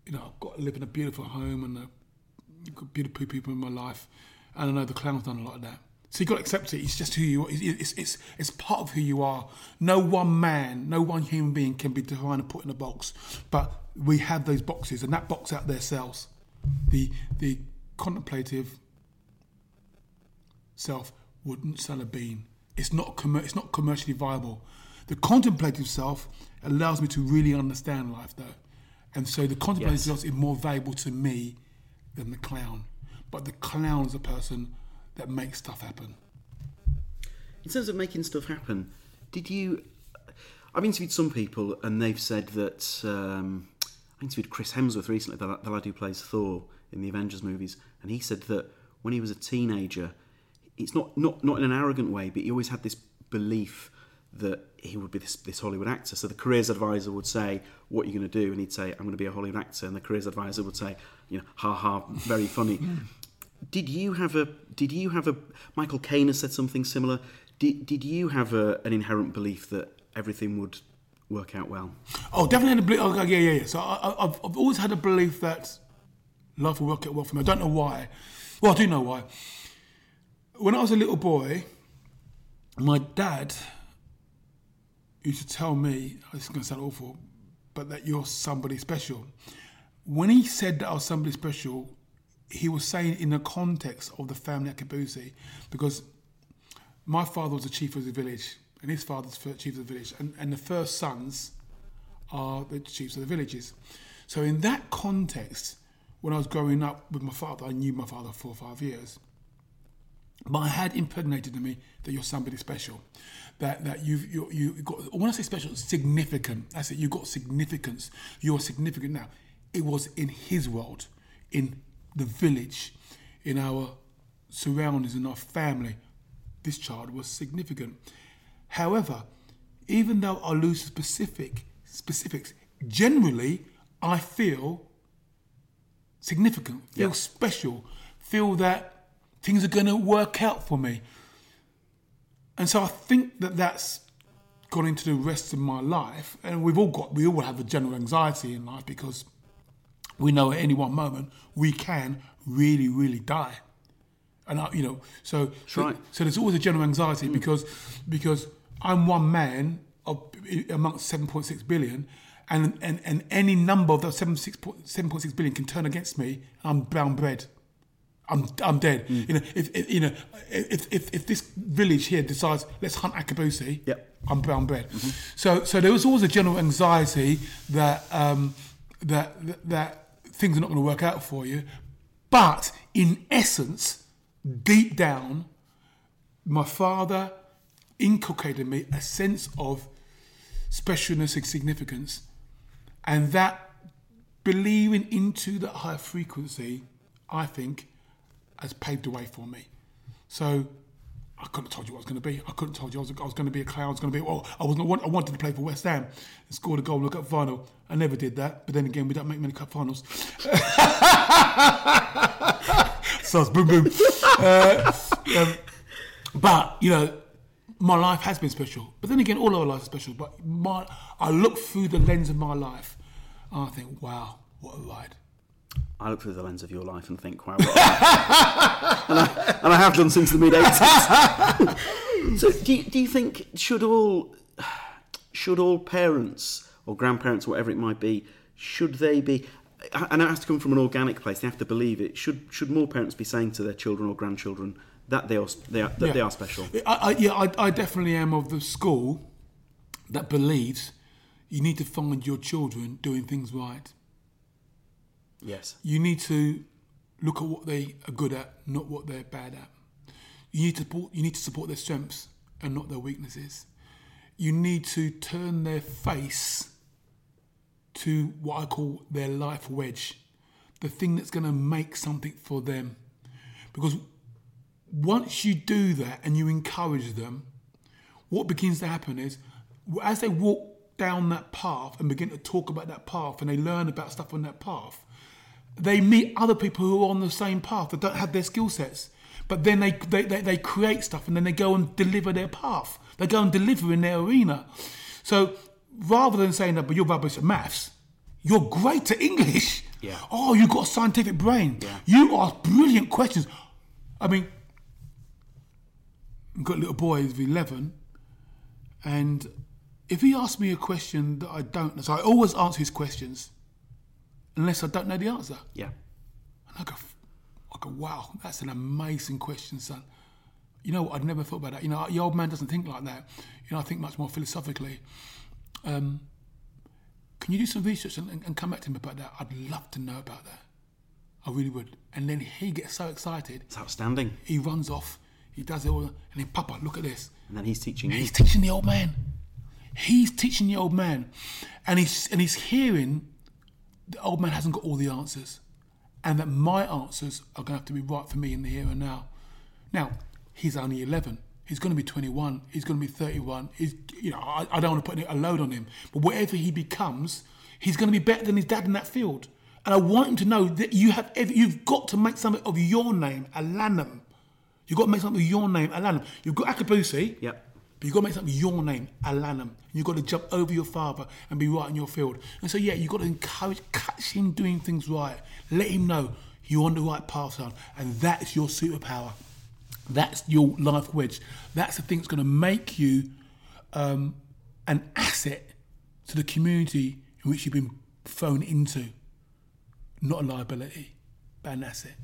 you know, I've got to live in a beautiful home and a, got beautiful people in my life. And I know the clown's done a lot of that. So you've got to accept it. It's just who you are. It's, it's, it's, part of who you are. No one man, no one human being can be defined and put in a box. But we have those boxes, and that box out there sells. The, the contemplative self wouldn't sell a bean. It's not, it's not commercially viable. The contemplative self allows me to really understand life, though. And so the contemplative Yes. self is more valuable to me than the clown. But the clown is a person that makes stuff happen. In terms of making stuff happen, did you? I've interviewed some people, and they've said that. Um, I interviewed Chris Hemsworth recently, the, the lad who plays Thor in the Avengers movies, and he said that when he was a teenager, it's not not not in an arrogant way, but he always had this belief that he would be this, this Hollywood actor. So the careers advisor would say, "What are you going to do?" And he'd say, "I'm going to be a Hollywood actor." And the careers advisor would say, "You know, ha ha, very funny." [laughs] did you have a? Did you have a? Michael Caine has said something similar. Did Did you have a, an inherent belief that everything would work out well? Oh, definitely had a belief. Oh, yeah, yeah, yeah. So I, I've, I've always had a belief that life will work out well for me. I don't know why. Well, I do know why. When I was a little boy, my dad used to tell me, oh, this is going to sound awful, but that you're somebody special. When he said that I was somebody special, he was saying in the context of the family Akabusi, because my father was the chief of the village, and his father's the chief of the village, and, and the first sons are the chiefs of the villages. So in that context, when I was growing up with my father, I knew my father for five years. But I had impregnated in me that you're somebody special, that that you've you you got. When I say special, significant. I said you got significance. You're significant now. It was in his world, in the village, in our surroundings, in our family. This child was significant. However, even though I lose specific specifics, generally I feel significant, feel Yeah. special, feel that things are going to work out for me. And so I think that that's gone into the rest of my life. And we've all got, we all have a general anxiety in life because we know at any one moment we can really, really die. And I, you know, so right. so there's always a general anxiety hmm. because because I'm one man of amongst 7.6 billion, and and, and any number of those 7.6 billion can turn against me. I'm brown bread. I'm I'm dead. You know, if, if you know if, if if this village here decides let's hunt Akabusi, Yep. I'm brown bread. So so there was always a general anxiety that um, that that, that things are not going to work out for you, but in essence, deep down, my father inculcated in me a sense of specialness and significance, and that believing into that high frequency, I think, has paved the way for me. So I couldn't have told you what I was going to be. I couldn't have told you I was, was going to be a clown. I was going to be. Oh, I wasn't, I wanted to play for West Ham and score the goal in the cup final. I never did that. But then again, we don't make many cup finals. [laughs] so it's boom boom. Uh, um, but you know, my life has been special. But then again, all our lives are special. But my, I look through the lens of my life, and I think, wow, what a ride. I look through the lens of your life and think, wow, [laughs] and, I, and I have done since the mid 80s. [laughs] so, do you, do you think should all should all parents or grandparents, whatever it might be, should they be? And it has to come from an organic place. They have to believe it. Should should more parents be saying to their children or grandchildren that they are they are, that they are special? I, I, yeah, I, I definitely am of the school that believes you need to find your children doing things right. Yes. You need to look at what they are good at, not what they're bad at. You need to support, you need to support their strengths and not their weaknesses. You need to turn their face to what I call their life wedge, the thing that's going to make something for them. Because once you do that and you encourage them, what begins to happen is as they walk down that path and begin to talk about that path and they learn about stuff on that path, they meet other people who are on the same path that don't have their skill sets. But then they, they, they, they create stuff and then they go and deliver their path. They go and deliver in their arena. So rather than saying that, but you're rubbish at maths, you're great at English. Yeah. Oh, you've got a scientific brain. Yeah. You ask brilliant questions. I mean, I've got a little boy who's 11, and if he asks me a question that I don't so I always answer his questions unless I don't know the answer. Yeah. And I go, I go, wow, that's an amazing question, son. You know what? I'd never thought about that. You know, the old man doesn't think like that. You know, I think much more philosophically. Um, can you do some research and, and, come back to me about that? I'd love to know about that. I really would. And then he gets so excited, It's outstanding. he runs off, he does it all, and then, Papa, look at this. And then he's teaching you. He's teaching the old man. He's teaching the old man, and he's and he's hearing the old man hasn't got all the answers, and that my answers are going to have to be right for me in the here and now. Now he's only eleven. He's going to be twenty-one. He's going to be thirty-one. He's you know I, I don't want to put a load on him, but whatever he becomes, he's going to be better than his dad in that field. And I want him to know that you have you've got to make something of your name, Alanum. You've got to make something of your name, Alanum. You've got Akabusi. Yep. But you've got to make something your name, Alanum. You've got to jump over your father and be right in your field. And so, yeah, you've got to encourage, catch him doing things right. Let him know you're on the right path, son. And that's your superpower. That's your life wedge. That's the thing that's going to make you um, an asset to the community in which you've been thrown into. Not a liability, but an asset.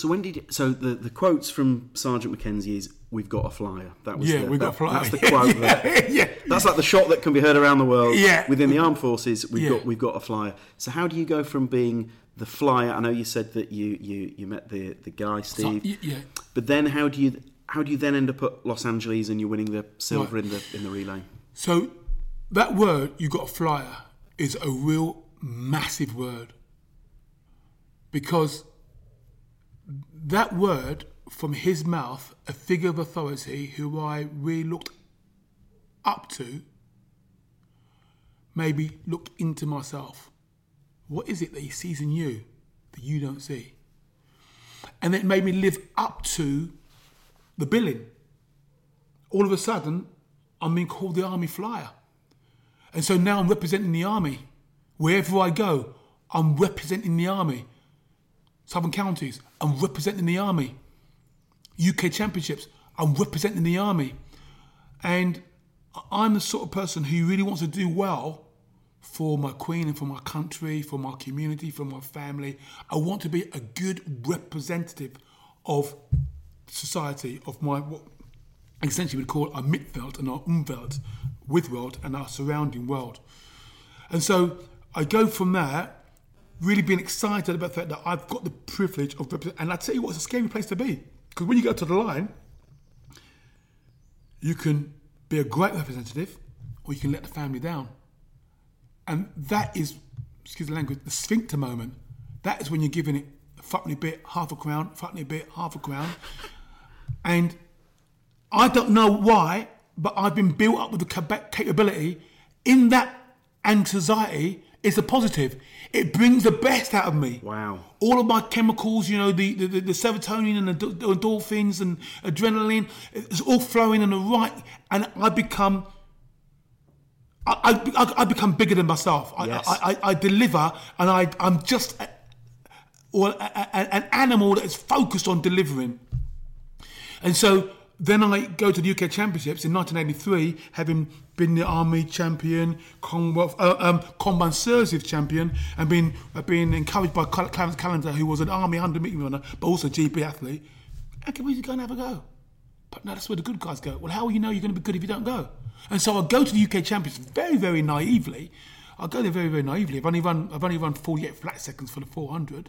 So when did so the, the quotes from Sergeant Mackenzie is "We've got a flyer." That was Yeah, the, we've got a flyer. That's the quote. [laughs] there. yeah. That's like the shot that can be heard around the world. Yeah. Within the armed forces, we've Yeah. got we've got a flyer. So how do you go from being the flyer? I know you said that you you, you met the the guy Steve, y- yeah. but then how do you how do you then end up at Los Angeles and you're winning the silver Right. in the in the relay? So that word, you got a flyer, is a real massive word. Because that word from his mouth, a figure of authority who I really looked up to, maybe looked into myself. What is it that he sees in you that you don't see? And it made me live up to the billing. All of a sudden, I'm being called the Army Flyer. And so now I'm representing the Army. Wherever I go, I'm representing the Army. Southern Counties, I'm representing the Army. UK Championships, I'm representing the Army. And I'm the sort of person who really wants to do well for my queen and for my country, for my community, for my family. I want to be a good representative of society, of my what essentially we call our Mitwelt and our Umwelt, with world and our surrounding world. And so I go from there, really being excited about the fact that I've got the privilege of representing. And I tell you what, it's a scary place to be because when you go to the line, you can be a great representative, or you can let the family down. And that is, excuse the language, the sphincter moment. That is when you're giving it a fucking bit, half a crown, fucking bit, half a crown. And I don't know why, but I've been built up with the capability in that anxiety. It's a positive. It brings the best out of me. Wow. All of my chemicals, you know, the, the, the serotonin and the, endorphins and adrenaline, it's all flowing in the right, and I become. I, I, I become bigger than myself. I, Yes. I, I, I deliver, and I, I'm just a, or a, a- an animal that is focused on delivering. And so then I go to the UK Championships in 1983, having been the Army champion, Commonwealth, uh, um, Combine Services champion, and been uh, being encouraged by Clarence Callender, who was an Army 100 meter runner, but also GB athlete. And can we go and have a go? But no, that's where the good guys go. Well, how will you know you're going to be good if you don't go? And so I go to the UK Champions very, very naively. I go there very, very naively. I've only run, I've only run 48 flat seconds for the 400,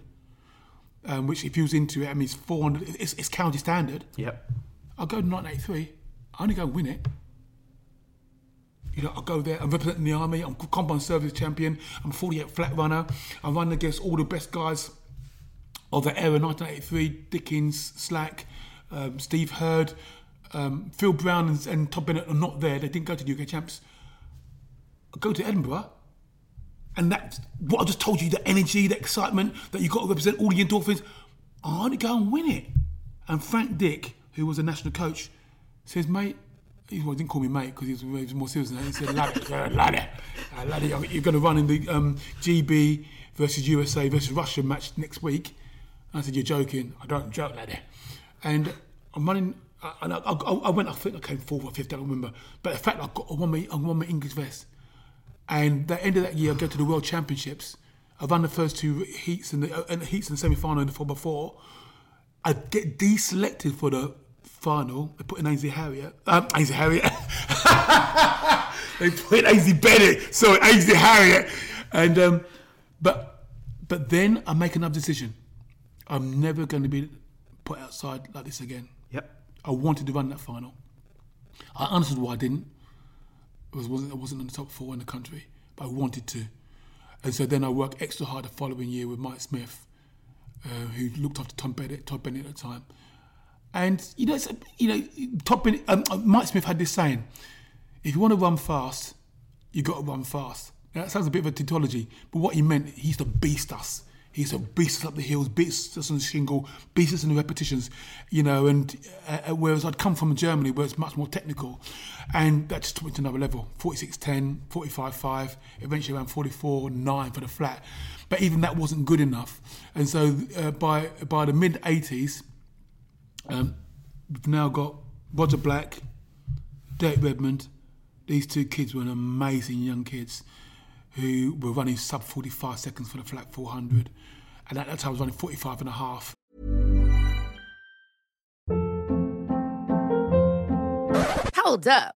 um, which if you was into it, I mean, it's 400. It's, it's county standard. Yep. I'll go to 1983. I only go and win it. You know, I'll go there. I'm representing the army. I'm combine service champion. I'm 48 flat runner. I run against all the best guys of the era 1983. Dickens, Slack, um, Steve Heard, um, Phil Brown, and, and Tom Bennett are not there. They didn't go to the UK champs. I go to Edinburgh. And that's what I just told you the energy, the excitement that you've got to represent all the endorphins. I want to go and win it. And Frank Dick, who was a national coach, says, mate, he didn't call me mate because he was, he was more serious than that. He said, laddie, laddie, uh, you're going to run in the um, GB versus USA versus Russia match next week. I said, you're joking. I don't joke, laddie. And I'm running, uh, and I, I, I went, I think I came fourth or fifth, I don't remember. But the fact I, got, I, won my, my English vest. And the end of that year, I go to the World Championships. I run the first two heats and the, uh, and the heats and semi final and the four before. I get deselected for the final. They put in Ainsley Harriott. Um, Ainsley Harriott. [laughs] they put in Ainsley Bennett. Sorry, Ainsley Harriott. And um, but but then I make another decision. I'm never going to be put outside like this again. Yep. I wanted to run that final. I understood why I didn't. It was, wasn't, I wasn't in the top four in the country, but I wanted to. And so then I worked extra hard the following year with Mike Smith, uh, who looked after Tom Bennett, Todd Bennett at the time. And you know, it's, you know, um, uh, Mike Smith had this saying: "If you want to run fast, you got to run fast." Now, that sounds a bit of a tautology, but what he meant, he used to beast us. He used to beast us up the hills, beast us on the shingle, beast us in the repetitions, you know. And uh, whereas I'd come from Germany, where it's much more technical, and that just took me to another level 46.10, 45.5, eventually around 44 9 for the flat. But even that wasn't good enough. And so uh, by, by the mid 80s, um, we've now got Roger Black, Derek Redmond. These two kids were amazing young kids who were running sub 45 seconds for the flat 400. And at that time, I was running 45 and a half. Hold up.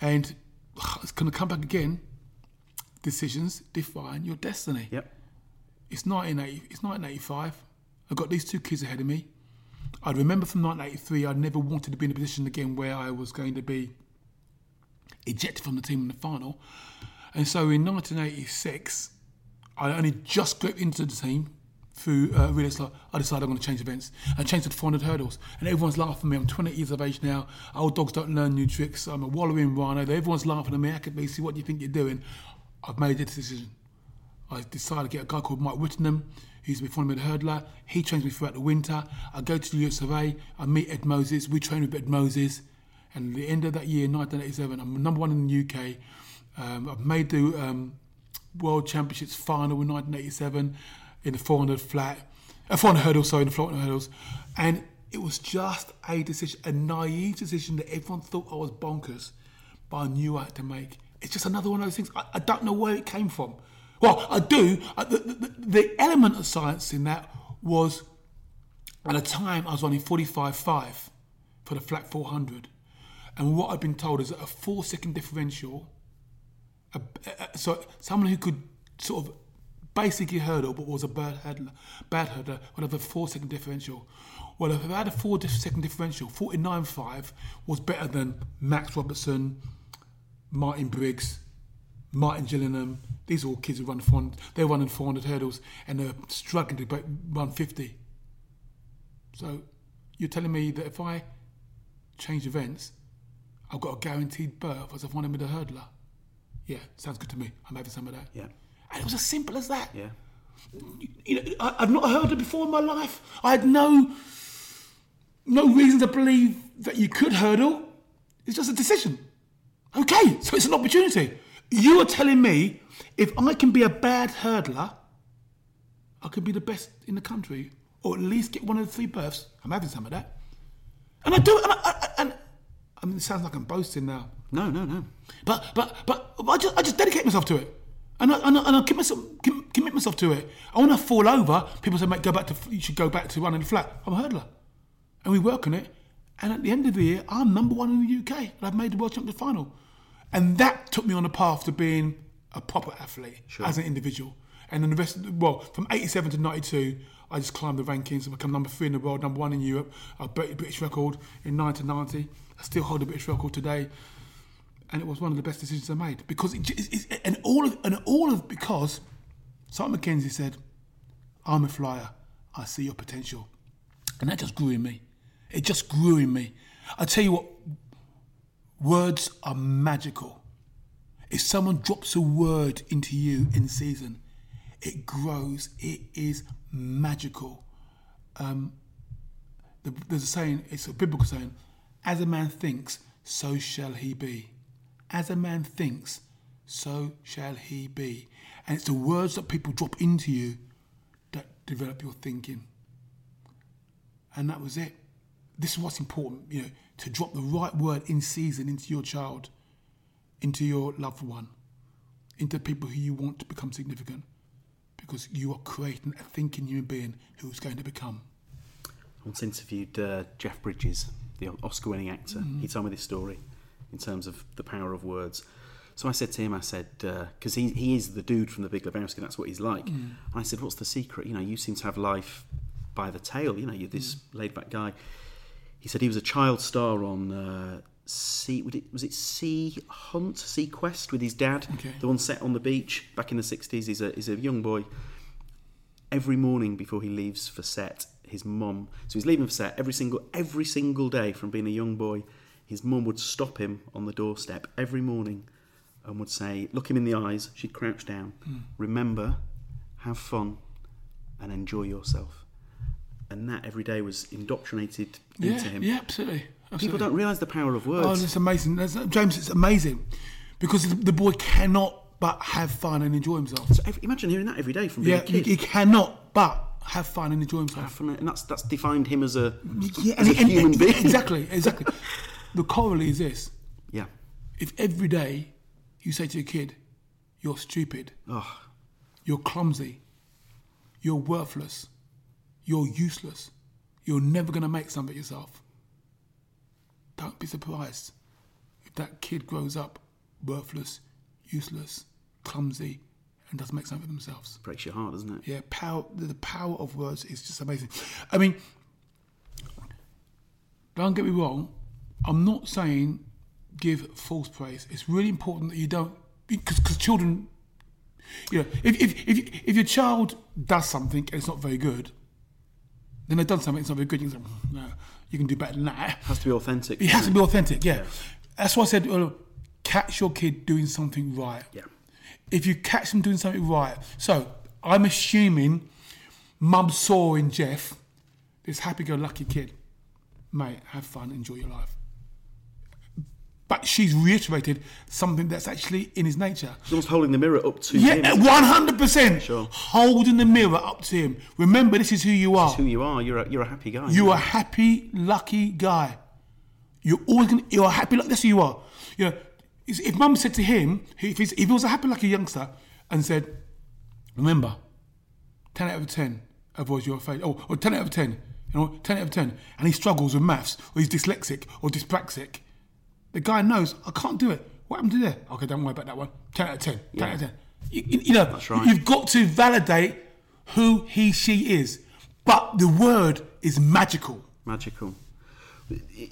And it's going to come back again. Decisions define your destiny. Yep. It's 1980, It's 1985. I've got these two kids ahead of me. I remember from 1983, I never wanted to be in a position again where I was going to be ejected from the team in the final. And so in 1986, I only just got into the team through uh, really slow. I decided I'm going to change events. I changed to the 400 hurdles, and everyone's laughing at me. I'm 20 years of age now. Old dogs don't learn new tricks. I'm a wallowing rhino. Everyone's laughing at me. I could basically, what do you think you're doing? I've made a decision. I decided to get a guy called Mike Whittingham, who's following me hurdler. He trains me throughout the winter. I go to the US of A. I meet Ed Moses. We train with Ed Moses. And at the end of that year, 1987, I'm number one in the UK. Um, I've made the um, World Championships final in 1987 in the 400 flat, uh, 400 hurdles, sorry, in the 400 hurdles. And it was just a decision, a naive decision that everyone thought I was bonkers, but I knew I had to make. It's just another one of those things. I, I don't know where it came from. Well, I do. Uh, the, the, the element of science in that was at the time I was running 45.5 for the flat 400. And what I've been told is that a four second differential, a, a, so someone who could sort of basically hurdle but was a bad hurdler, bad hurdler would have a four second differential. Well, if I had a four second differential, 49.5 was better than Max Robertson, Martin Briggs, Martin Gillingham. These are all kids who run 400, they're running 400 hurdles and they're struggling to run 50. So you're telling me that if I change events, I've got a guaranteed berth as if one of hurdler? Yeah, sounds good to me. I'm having some of that. Yeah. And it was as simple as that. Yeah. You know, I, I've not heard it before in my life. I had no no reason to believe that you could hurdle. It's just a decision. Okay, so it's an opportunity. You are telling me if I can be a bad hurdler, I could be the best in the country, or at least get one of the three berths. I'm having some of that, and I do. And I, I, and I mean, it sounds like I'm boasting now. No, no, no. But but but I just I just dedicate myself to it, and I and I, and I commit myself commit myself to it. I want to fall over, people say, "Mate, go back to you should go back to running the flat." I'm a hurdler, and we work on it. And at the end of the year, I'm number one in the UK, and I've made the world championship final, and that took me on a path to being a proper athlete as an individual. And then the rest, the, well, from 87 to 92, I just climbed the rankings and become number three in the world, number one in Europe. I broke the British record in 1990. I still hold the British record today and it was one of the best decisions I made because it, it, it, and all of and all of because Simon McKenzie said, "I'm a flyer. I see your potential," and that just grew in me. It just grew in me. I tell you what, words are magical. If someone drops a word into you in season, it grows. It is magical. Um, there's a saying. It's a biblical saying: "As a man thinks, so shall he be." As a man thinks, so shall he be. And it's the words that people drop into you that develop your thinking. and that was it. This is what's important, you know, to drop the right word in season into your child, into your loved one, into people who you want to become significant, because you are creating a thinking human being who's going to become. I once interviewed uh, Jeff Bridges, the Oscar winning actor. He told me this story in terms of the power of words. So I said to him, I said, uh, because he, he is the dude from the Big Lebowski, that's what he's like. And I said, what's the secret? You know, you seem to have life by the tail. You know, you're this mm. laid back guy. He said he was a child star on uh, Sea, it, was it Sea Hunt, Sea Quest with his dad, Okay. the one set on the beach back in the 60s. He's a, he's a young boy every morning before he leaves for set, his mum. So he's leaving for set every single every single day from being a young boy. His mum would stop him on the doorstep every morning and would say, look him in the eyes. She'd crouch down. Hmm. Remember, have fun, and enjoy yourself. And that every day was indoctrinated Yeah, into him. yeah, absolutely. absolutely. People don't realise the power of oh, words. Oh, it's amazing. That's, James, it's amazing because the, boy cannot but have fun and enjoy himself. So every- imagine hearing that every day from being Yeah, a he, kid. he cannot but have fun and enjoy himself. and that's that's defined him as a Yeah, as a and- and- human and- being. Exactly, exactly. [laughs] the corollary is this: Yeah. if every day you say to your kid, "You're stupid," Oh, "You're clumsy," "You're worthless," "You're useless," "You're never going to make something of yourself," don't be surprised if that kid grows up worthless, useless, clumsy, and doesn't make something of themselves. breaks your heart, doesn't it? Yeah, power. The power of words is just amazing. I mean, don't get me wrong. I'm not saying give false praise. It's really important that you don't because because children, you know, if if if if your child does something and it's not very good, then they've done something that's not very good. You can say, no, you can do better than that. It has to be authentic. It has to be authentic. Yeah, that's why I said, uh, catch your kid doing something right Yeah. if you catch them doing something right. So I'm assuming mum saw in Jeff this happy-go-lucky kid. Mate, have fun, enjoy your life. But she's reiterated something that's actually in his nature. Almost holding the mirror up to him. Yeah, one hundred percent. Sure. Holding the mirror up to him. Remember, this is who you are. Who you are. You're a, you're a happy guy. You're a happy, lucky guy. You're always gonna. You're a happy. That's who you are. You know, if Mum said to him, if, he's, if he was a happy, lucky youngster, and said, "Remember, ten out of ten avoids your failure," or, oh, or ten out of ten, you know, ten out of ten, and he struggles with maths, or he's dyslexic or dyspraxic, the guy knows I can't do it. What happened to there? Okay, don't worry about that one. Ten out of ten. Ten out of ten. You, you- know, That's right. you've got to validate who he, she is. But the word is magical. magical.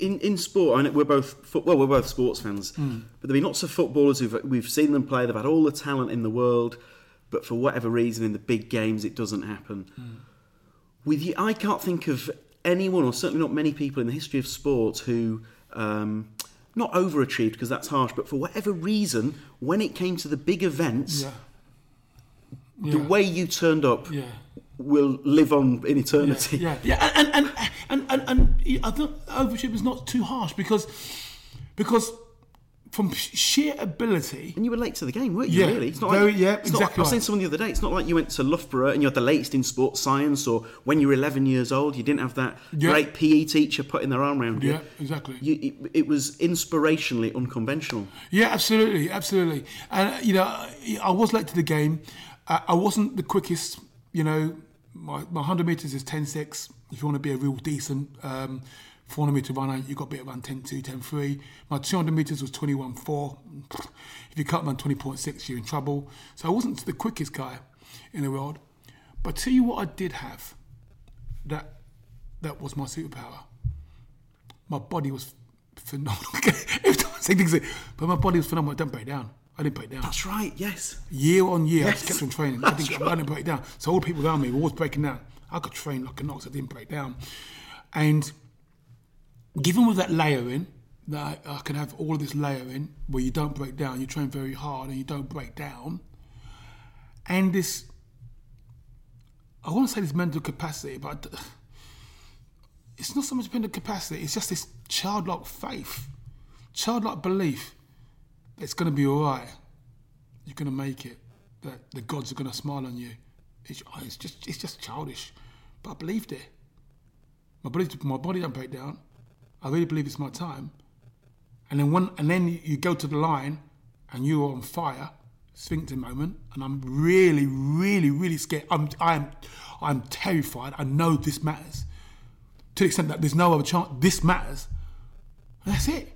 In in sport, I know we're both well, we're both sports fans, Hmm. but there've been lots of footballers who've we've seen them play. They've had all the talent in the world, but for whatever reason, in the big games, it doesn't happen. Hmm. With you, I can't think of anyone, or certainly not many people in the history of sport who. Um, not overachieved because that's harsh, but for whatever reason, when it came to the big events, Yeah. the way you turned up Yeah. will live on in eternity. Yeah, yeah, and and and and, and, and I think overship is not too harsh because because from sheer ability. And you were late to the game, weren't you? Yeah, really? It's not very- like, yeah, it's not- exactly I was saying to someone the other day. It's not like you went to Loughborough and you had the latest in sports science, or when you were 11 years old, you didn't have that Yeah. great PE teacher putting their arm around you. Yeah, exactly. You, it, it was inspirationally unconventional. Yeah, absolutely, absolutely. And uh, you know, I was late to the game. I, I wasn't the quickest. You know, my, my hundred meters is 10.6. If you want to be a real decent um, 400 meter runner, you got to be around 10.2, 10.3. My 200 meters was 21.4. If you cut around 20.6, you're in trouble. So I wasn't the quickest guy in the world. But tell you what, I did have. That that was my superpower. My body was phenomenal. [laughs] Every time I say things, like- but my body was phenomenal. I didn't break down. I didn't break down. That's right, yes. Year on year, I Yes. just kept on training. I didn't, I didn't break down. So all the people around me were always breaking down. I could train like a ox. I didn't break down. And given with that layering, that I, I can have all of this layering where you don't break down, you train very hard and you don't break down, and this, I want to say this mental capacity, but [sighs] it's not so much mental capacity. It's just this childlike faith, childlike belief that it's going to be all right. You're going to make it. That the gods are going to smile on you. It's, just it's just childish, but I believed it. My body, my body don't break down. I really believe it's my time. And then when, and then you go to the line, and you're on fire, sphincter moment, and I'm really, really, really scared. I'm, I'm, I'm terrified. I know this matters to the extent that there's no other chance. This matters. And that's it.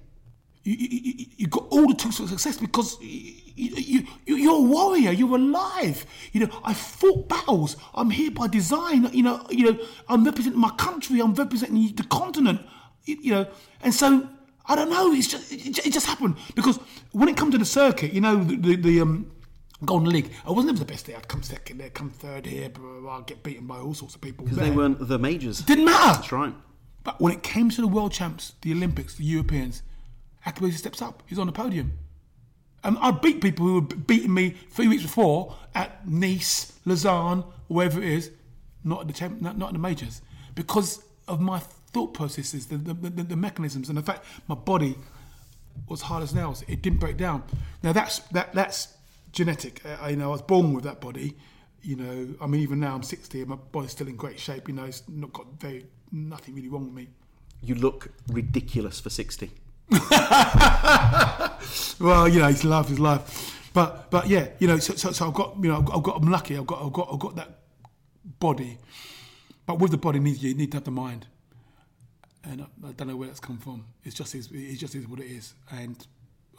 You, you, you, got all the tools for success because you, you, you, you're a warrior. You're alive. You know, I fought battles. I'm here by design. You know, you know, I'm representing my country. I'm representing the continent. You, know, and so I don't know. It's just it, just happened because when it comes to the circuit, you know, the, the, the um, Golden League, I wasn't ever the best there. I'd come second there, come third here, blah, blah, blah, I'd get beaten by all sorts of people. Because they weren't the majors. Didn't matter. That's right. But when it came to the world champs, the Olympics, the Europeans, Akabusi steps up. He's on the podium. And I beat people who were beating me three weeks before at Nice, Lausanne, wherever it is, not at the champ, not, not in the majors, because of my thought processes, the, the, the, the mechanisms, and the fact my body was hard as nails. It didn't break down. Now that's that that's genetic. Uh, I, you know, I was born with that body. You know, I mean, even now I'm 60 and my body's still in great shape. You know, it's not got very nothing really wrong with me. You look ridiculous for 60. [laughs] well, you know, it's life is life. But but yeah, you know, so, so, so I've got you know I've got, I've got I'm lucky. I've got I've got I've got that body, but with the body, needs you need to have the mind. And I, don't know where that's come from. It's just is it just is what it is. And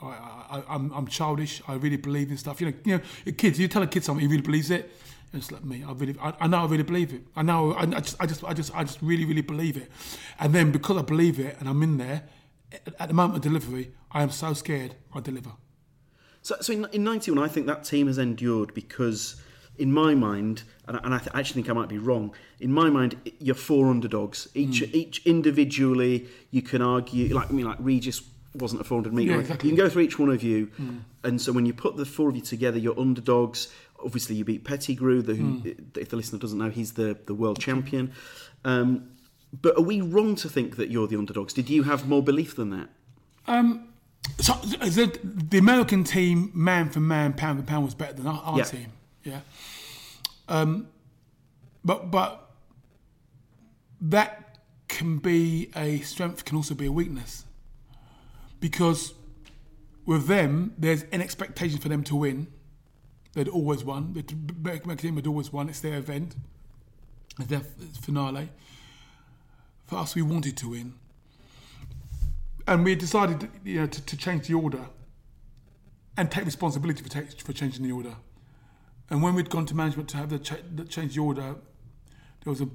I, I, I'm I'm childish. I really believe in stuff. You know, you know, kids. You tell a kid something, he really believes it. And it's like me. I really, I, I know I really believe it. I know. I, I just, I just, I just, I just really, really believe it. And then because I believe it, and I'm in there, at- the moment of delivery, I am so scared. I deliver. So, so in 91, I think that team has endured because, in my mind, and I, and I th- actually think I might be wrong, in my mind, you're four underdogs. Each Hmm. each individually, you can argue, like, I mean, like Regis wasn't a 400 metre. Yeah, exactly. You can go through each one of you. Hmm. And so when you put the four of you together, you're underdogs. Obviously, you beat Pettigrew, the, who, Hmm. if the listener doesn't know, he's the, the world champion. Um, but are we wrong to think that you're the underdogs? Did you have more belief than that? Um, so the, the American team, man for man, pound for pound, was better than our, our Yeah. team. Yeah. Um, but but that can be a strength, can also be a weakness, because with them, there's an expectation for them to win. They'd always won. The American team had always won. It's their event. It's their finale. For us, we wanted to win and we decided you know, to, to change the order and take responsibility for, ta- for changing the order. And when we'd gone to management to have the, cha- the change the order, there was a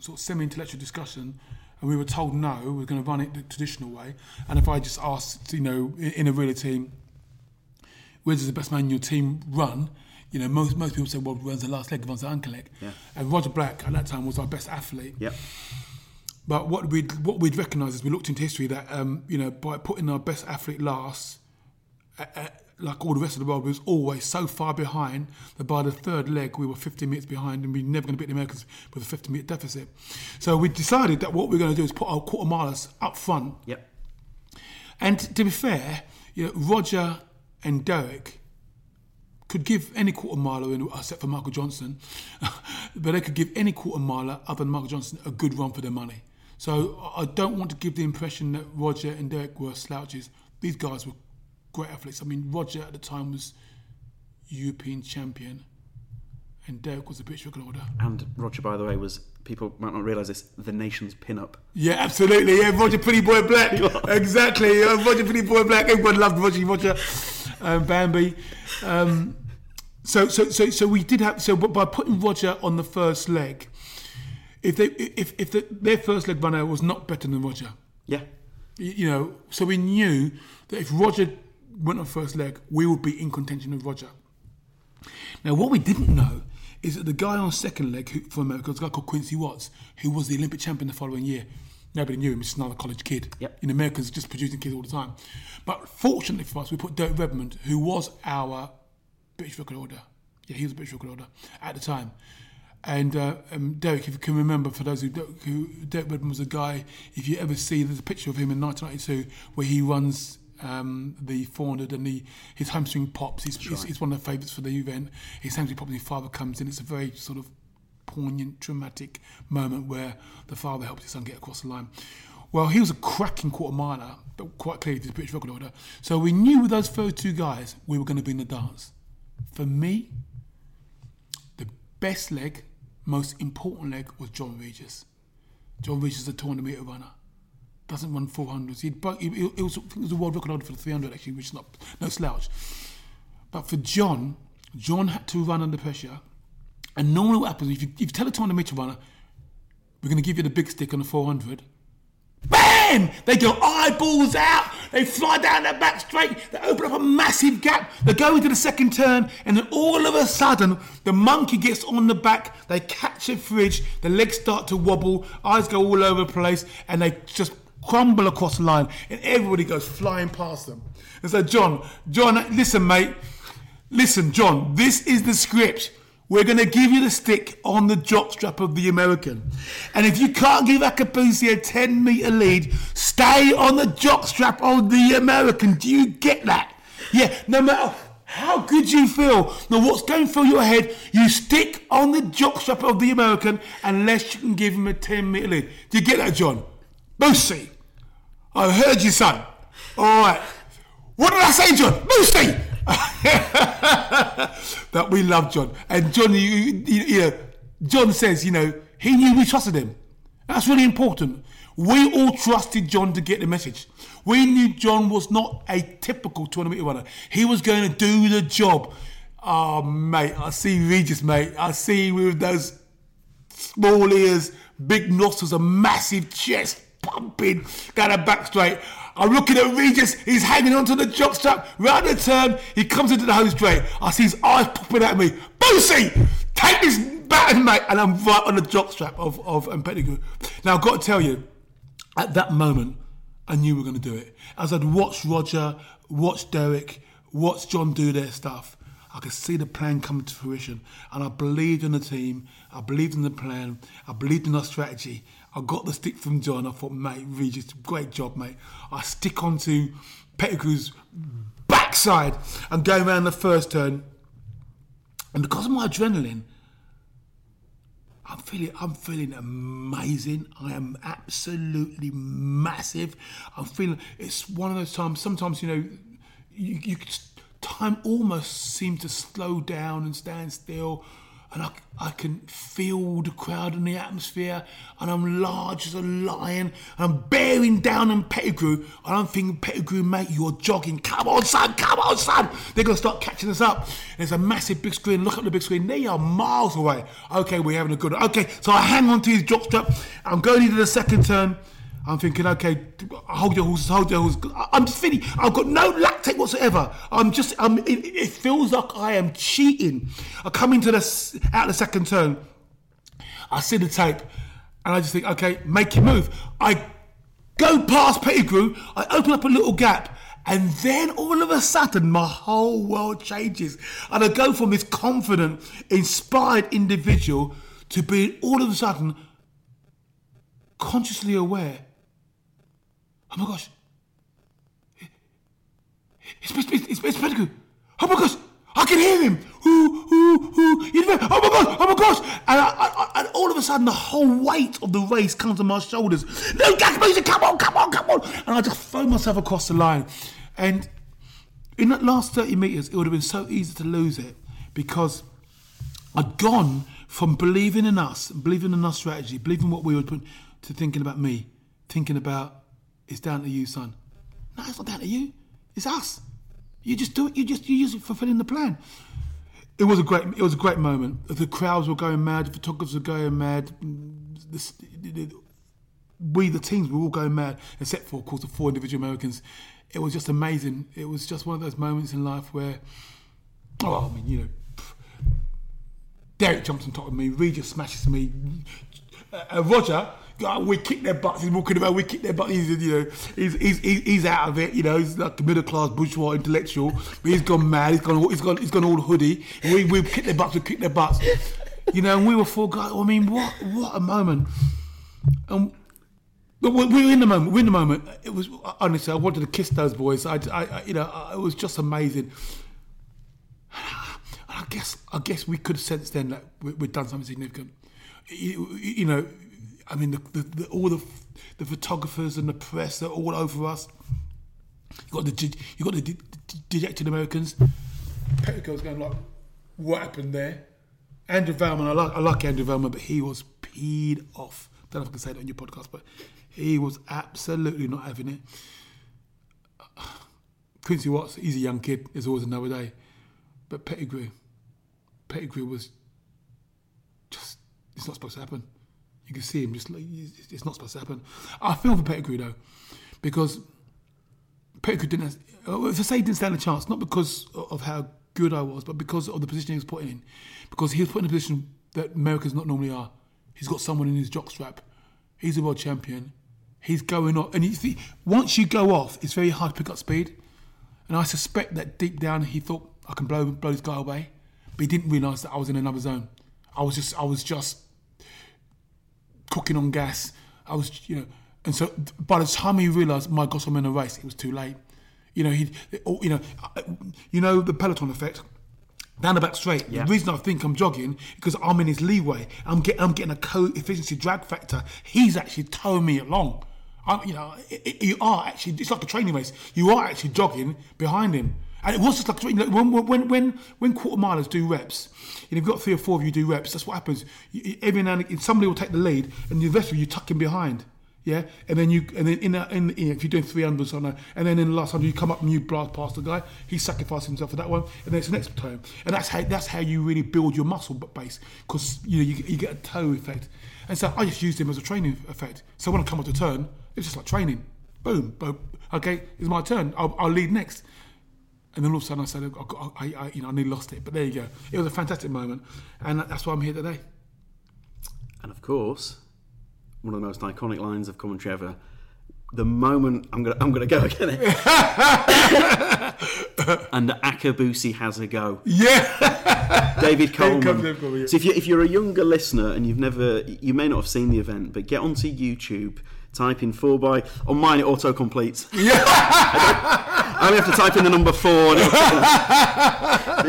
sort of semi-intellectual discussion, and we were told no, we we're going to run it the traditional way. And if I just asked, you know, in, in a relay team, where does the best man in your team run? You know, most most people say, well, runs the last leg, runs the ankle leg. Yeah. And Roger Black at that time was our best athlete. Yep. But what we'd what we'd recognised as we looked into history that um, you know by putting our best athlete last, uh, uh, like all the rest of the world, we was always so far behind that by the third leg we were 15 minutes behind, and we were never going to beat the Americans with a 50 minute deficit. So we decided that what we are going to do is put our quarter milers up front. Yep. And to be fair, you know, Roger and Derek could give any quarter miler, in, except for Michael Johnson, [laughs] but they could give any quarter miler other than Michael Johnson a good run for their money. So I don't want to give the impression that Roger and Derek were slouches. These guys were great athletes. I mean, Roger at the time was European champion, and Derek was a British record holder. And Roger, by the way, was people might not realise this the nation's pin-up. Yeah, absolutely. Yeah, Roger Pretty Boy Black. [laughs] exactly. Uh, Roger Pretty Boy Black. Everyone loved Roger. Roger um, Bambi. Um, so, so, so, so we did have. So, but by putting Roger on the first leg, if they, if, if the, their first leg runner was not better than Roger, Yeah. you know, so we knew that if Roger went on first leg, we would be in contention with Roger. Now, what we didn't know is that the guy on second leg who, for America was a guy called Quincy Watts, who was the Olympic champion the following year. Nobody knew him, he's just another college kid. Yep. In America, he's just producing kids all the time. But fortunately for us, we put Derek Redmond, who was our British record holder. Yeah, he was a British record holder at the time. And uh, um, Derek, if you can remember, for those who, don't, who Derek Redmond was a guy. If you ever see, there's a picture of him in 1992 where he runs um, the 400 and the his hamstring pops. He's, he's, he's one of the favourites for the event. His hamstring pops, and his father comes in. It's a very sort of poignant, dramatic moment where the father helps his son get across the line. Well, he was a cracking quarter miler, but quite clearly the British record holder. So we knew with those first two guys we were going to be in the dance. For me, the best leg, most important leg was John Regis. John Regis is a 200 metre runner. Doesn't run 400s. He'd, he, he, it was, it was a world record holder for the 300 actually, which is not no slouch. But for John, John had to run under pressure. And normally what happens, if you, if you tell a 200 metre runner, we're going to give you the big stick on the 400, Bam! They go eyeballs out. They fly down that back straight. They open up a massive gap. They go into the second turn, and then all of a sudden, the monkey gets on the back. They catch a fridge. The legs start to wobble. Eyes go all over the place, and they just crumble across the line. And everybody goes flying past them. And so, John, John, listen, mate. Listen, John. This is the script. We're going to give you the stick on the jockstrap of the American. And if you can't give Akabusi a 10 metre lead, stay on the jockstrap of the American. Do you get that? Yeah, no matter how good you feel, no what's going through your head, you stick on the jockstrap of the American unless you can give him a 10 metre lead. Do you get that, John? Boosie, I heard you, son. All right. What did I say, John? [laughs] Boosie! that we love John. And John, you, you, you know, John says, you know, he knew we trusted him. That's really important. We all trusted John to get the message. We knew John was not a typical tournament runner. He was going to do the job. Oh, mate, I see Regis, mate. I see with those small ears, big nostrils, a massive chest pumping down the back straight. I'm looking at Regis, he's hanging onto the jockstrap, round the turn, he comes into the home straight. I see his eyes popping at me. Boosie, take this baton, mate, and I'm right on the jockstrap of, of um, Pettigrew. Now, I've got to tell you, at that moment, I knew we were going to do it. As I'd watched Roger, watched Derek, watched John do their stuff, I could see the plan coming to fruition. And I believed in the team, I believed in the plan, I believed in our strategy. I got the stick from John. I thought, mate, Regis, great job, mate. I stick onto Pettigrew's backside and go around the first turn. And because of my adrenaline, I'm feeling, I'm feeling amazing. I am absolutely massive. I'm feeling. It's one of those times. Sometimes you know, you, you time almost seems to slow down and stand still, and I, I can feel the crowd and the atmosphere, and I'm large as a lion, and I'm bearing down on Pettigrew, and I'm thinking, Pettigrew, mate, you're jogging. Come on, son, come on, son. They're going to start catching us up. There's a massive big screen. Look at the big screen. They are miles away. Okay, we're having a good Okay, so I hang on to his jockstrap. I'm going into the second turn. I'm thinking, okay, hold your horses, hold your horses. I'm feeling, I've got no lactate whatsoever. I'm just, I'm, it, it feels like I am cheating. I come into the, out the second turn, I see the tape, and I just think, okay, make your move. I go past Pettigrew, I open up a little gap, and then all of a sudden, my whole world changes. And I go from this confident, inspired individual to being all of a sudden consciously aware. Oh my gosh. It's, it's, it's, Pettigrew. Oh my gosh. I can hear him. Ooh, ooh, ooh. Oh my gosh. Oh my gosh. And, I, I, and all of a sudden, the whole weight of the race comes on my shoulders. No, Music, come on, come on, come on. And I just throw myself across the line. And in that last 30 metres, it would have been so easy to lose it because I'd gone from believing in us, believing in our strategy, believing what we were putting, to thinking about me, thinking about it's down to you, son. No, it's not down to you. It's us. You just do it. You just you just fulfilling the plan. It was a great. It was a great moment. The crowds were going mad. The photographers were going mad. We, the teams, were all going mad, except for, of course, the four individual Americans. It was just amazing. It was just one of those moments in life where, oh, I mean, you know, Derek jumps on top of me, Regis smashes me, uh, Roger, we kick their butts. He's walking around, we kick their butts. He's, you know, he's, he's, he's out of it. You know, he's like a middle class bourgeois intellectual, but he's gone mad. He's gone, he's gone, he's gone all hoodie. We we kick their butts, we kick their butts. You know, and we were four guys. I mean, what what a moment. And but we we were in the moment. We're in the moment. It was honestly, I wanted to kiss those boys. I, I, you know, I, it was just amazing. I guess, I guess we could sense then that we, we'd done something significant. you, you know, I mean, the, the, the, all the the photographers and the press are all over us. You got the you got the de- de- dejected Americans. Petticoat's going like, what happened there? Andrew Valmon, I like I like Andrew Valmon, but he was peed off. Don't know if I can say that on your podcast, but he was absolutely not having it. Quincy Watts, he's a young kid. There's always another day, but Pettigrew, Pettigrew was just it's not supposed to happen. You can see him just like it's it's not supposed to happen. I feel for Pettigrew though, because Pettigrew didn't. uh, If I say he didn't stand a chance, not because of how good I was, but because of the position he was put in. Because he was put in a position that Americans not normally are. He's got someone in his jockstrap. He's a world champion. He's going off, and you see, once you go off, it's very hard to pick up speed. And I suspect that deep down he thought I can blow blow this guy away, but he didn't realise that I was in another zone. I was just I was just cooking on gas. I was, you know, and so by the time he realised, my gosh, I'm in a race, it was too late. You know, he, you know, you know the peloton effect. Down the back straight. Yeah. The reason I think I'm jogging because I'm in his leeway. I'm getting, I'm getting a co-efficiency drag factor. He's actually towing me along. I, you know, it, it- you are actually. It's like a training race. You are actually jogging behind him. And it was just like when when when when quarter milers do reps, and you've got three or four of you do reps. That's what happens. You- Every now and again, somebody will take the lead, and the rest of you tuck him behind. Yeah, and then you and then in that in, in if you're doing three hundreds on a, and then in the last hundred you come up and you blast past the guy. He sacrificed himself for that one, and then it's the next time. And that's how that's how you really build your muscle base because you know you, you get a toe effect. And so I just used him as a training effect. So when I come up to turn, it's just like training. Boom, boom. Okay, it's my turn. I'll, I'll lead next. And then all of a sudden I said, I, I, I, you know, I nearly lost it. But there you go. It was a fantastic moment, and that's why I'm here today. And of course, one of the most iconic lines of commentary ever. The moment I'm gonna I'm gonna go again. [laughs] and Akabusi has a go. Yeah. David Coleman, Coleman. David Coleman, yeah. So if you if you're a younger listener and you've never you may not have seen the event, but get onto YouTube, type in four by on mine it auto completes. Yeah. [laughs] I only have to type in the number four. And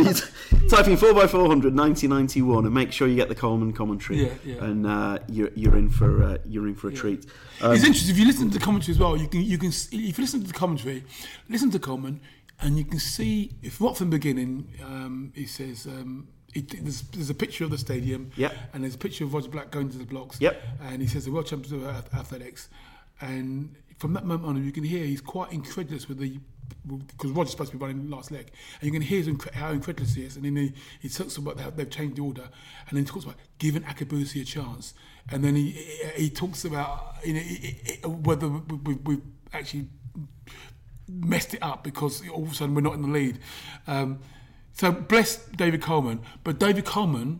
it'll- type in four by 400 1991 and make sure you get the Coleman commentary. Yeah, yeah. And uh, you're you're in for uh, you're in for a treat. Um, it's interesting if you listen to the commentary as well. You can you can if you listen to the commentary, listen to Coleman, and you can see if right from the beginning, um, he says. Um, it, there's, there's a picture of the stadium, Yep. and there's a picture of Roger Black going to the blocks, Yep. and he says the world champions of athletics, and from that moment on, you can hear he's quite incredulous with the because Roger's supposed to be running the last leg, and you can hear incre- how incredulous he is, and then he, he talks about how they've changed the order, and then he talks about giving Akabusi a chance, and then he he, talks about you know i- i- whether we, we've actually messed it up because all of a sudden we're not in the lead. Um, so bless David Coleman, but David Coleman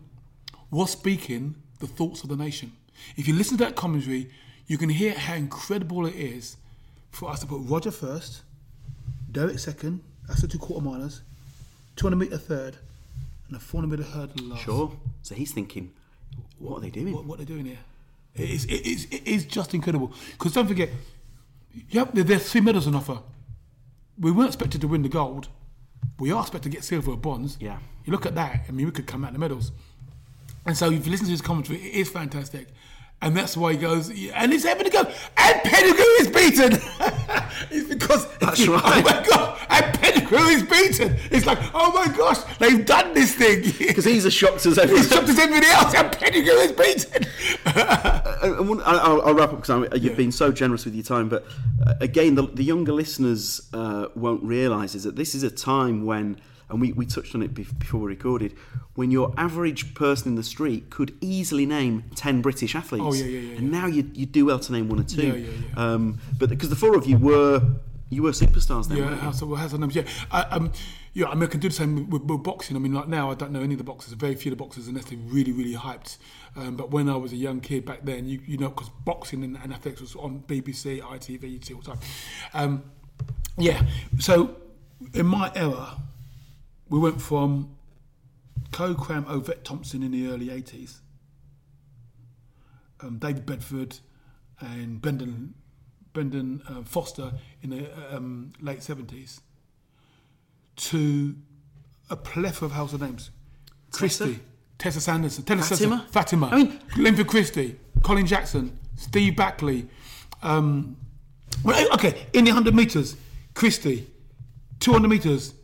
was speaking the thoughts of the nation. If you listen to that commentary, you can hear how incredible it is for us to put Roger first, Derek second, that's the two quarter milers, 200 metre third, and a 400 metre hurdle last. sure. So he's thinking, what are they doing? What, what they're doing here. It is, it is, it is just incredible. Because don't forget, yep, there, there's three medals on offer. We weren't expected to win the gold. We are expected to get silver or bronze. Yeah. You look at that, I mean, we could come out the medals. And so if you listen to his commentary, it is fantastic. And that's why he goes, and he's having to go, and Pettigrew is beaten. [laughs] it's because, That's [laughs] oh right. my God, and Pettigrew is beaten. It's like, oh my gosh, they've done this thing. Because he's as shocked as everyone. He's shocked as everybody else, and Pettigrew is beaten. [laughs] Uh, I- I'll, I'll wrap up because you've Yeah. been so generous with your time. But uh, again, the, the younger listeners uh, won't realise is that this is a time when, and we, we touched on it before we recorded, when your average person in the street could easily name 10 British athletes. Oh, yeah, yeah, yeah, And now you, you do well to name one or two. Yeah, yeah, yeah. Um, but because the four of you were you were superstars then, Yeah? House of, House Names. Yeah, I, um, yeah. I mean, I can do the same with, with boxing. I mean, like now, I don't know any of the boxers. Very few of the boxers, unless they're really, really hyped. Um, but when I was a young kid back then, you, you know, because boxing and, and athletics was on BBC, ITV, you'd see all the time. Um, yeah. So in my era, we went from Coe Cram Ovett Thompson in the early eighties, um, David Bedford, and Brendan Brendan uh, Foster in the um, late seventies, to a plethora of household names. Christie, Tessa Sanderson, Tessa Fatima? Sanderson, Fatima. I mean- Linford Christie, Colin Jackson, Steve Backley. Um, well, okay, in the 100 metres, Christie. 200 metres,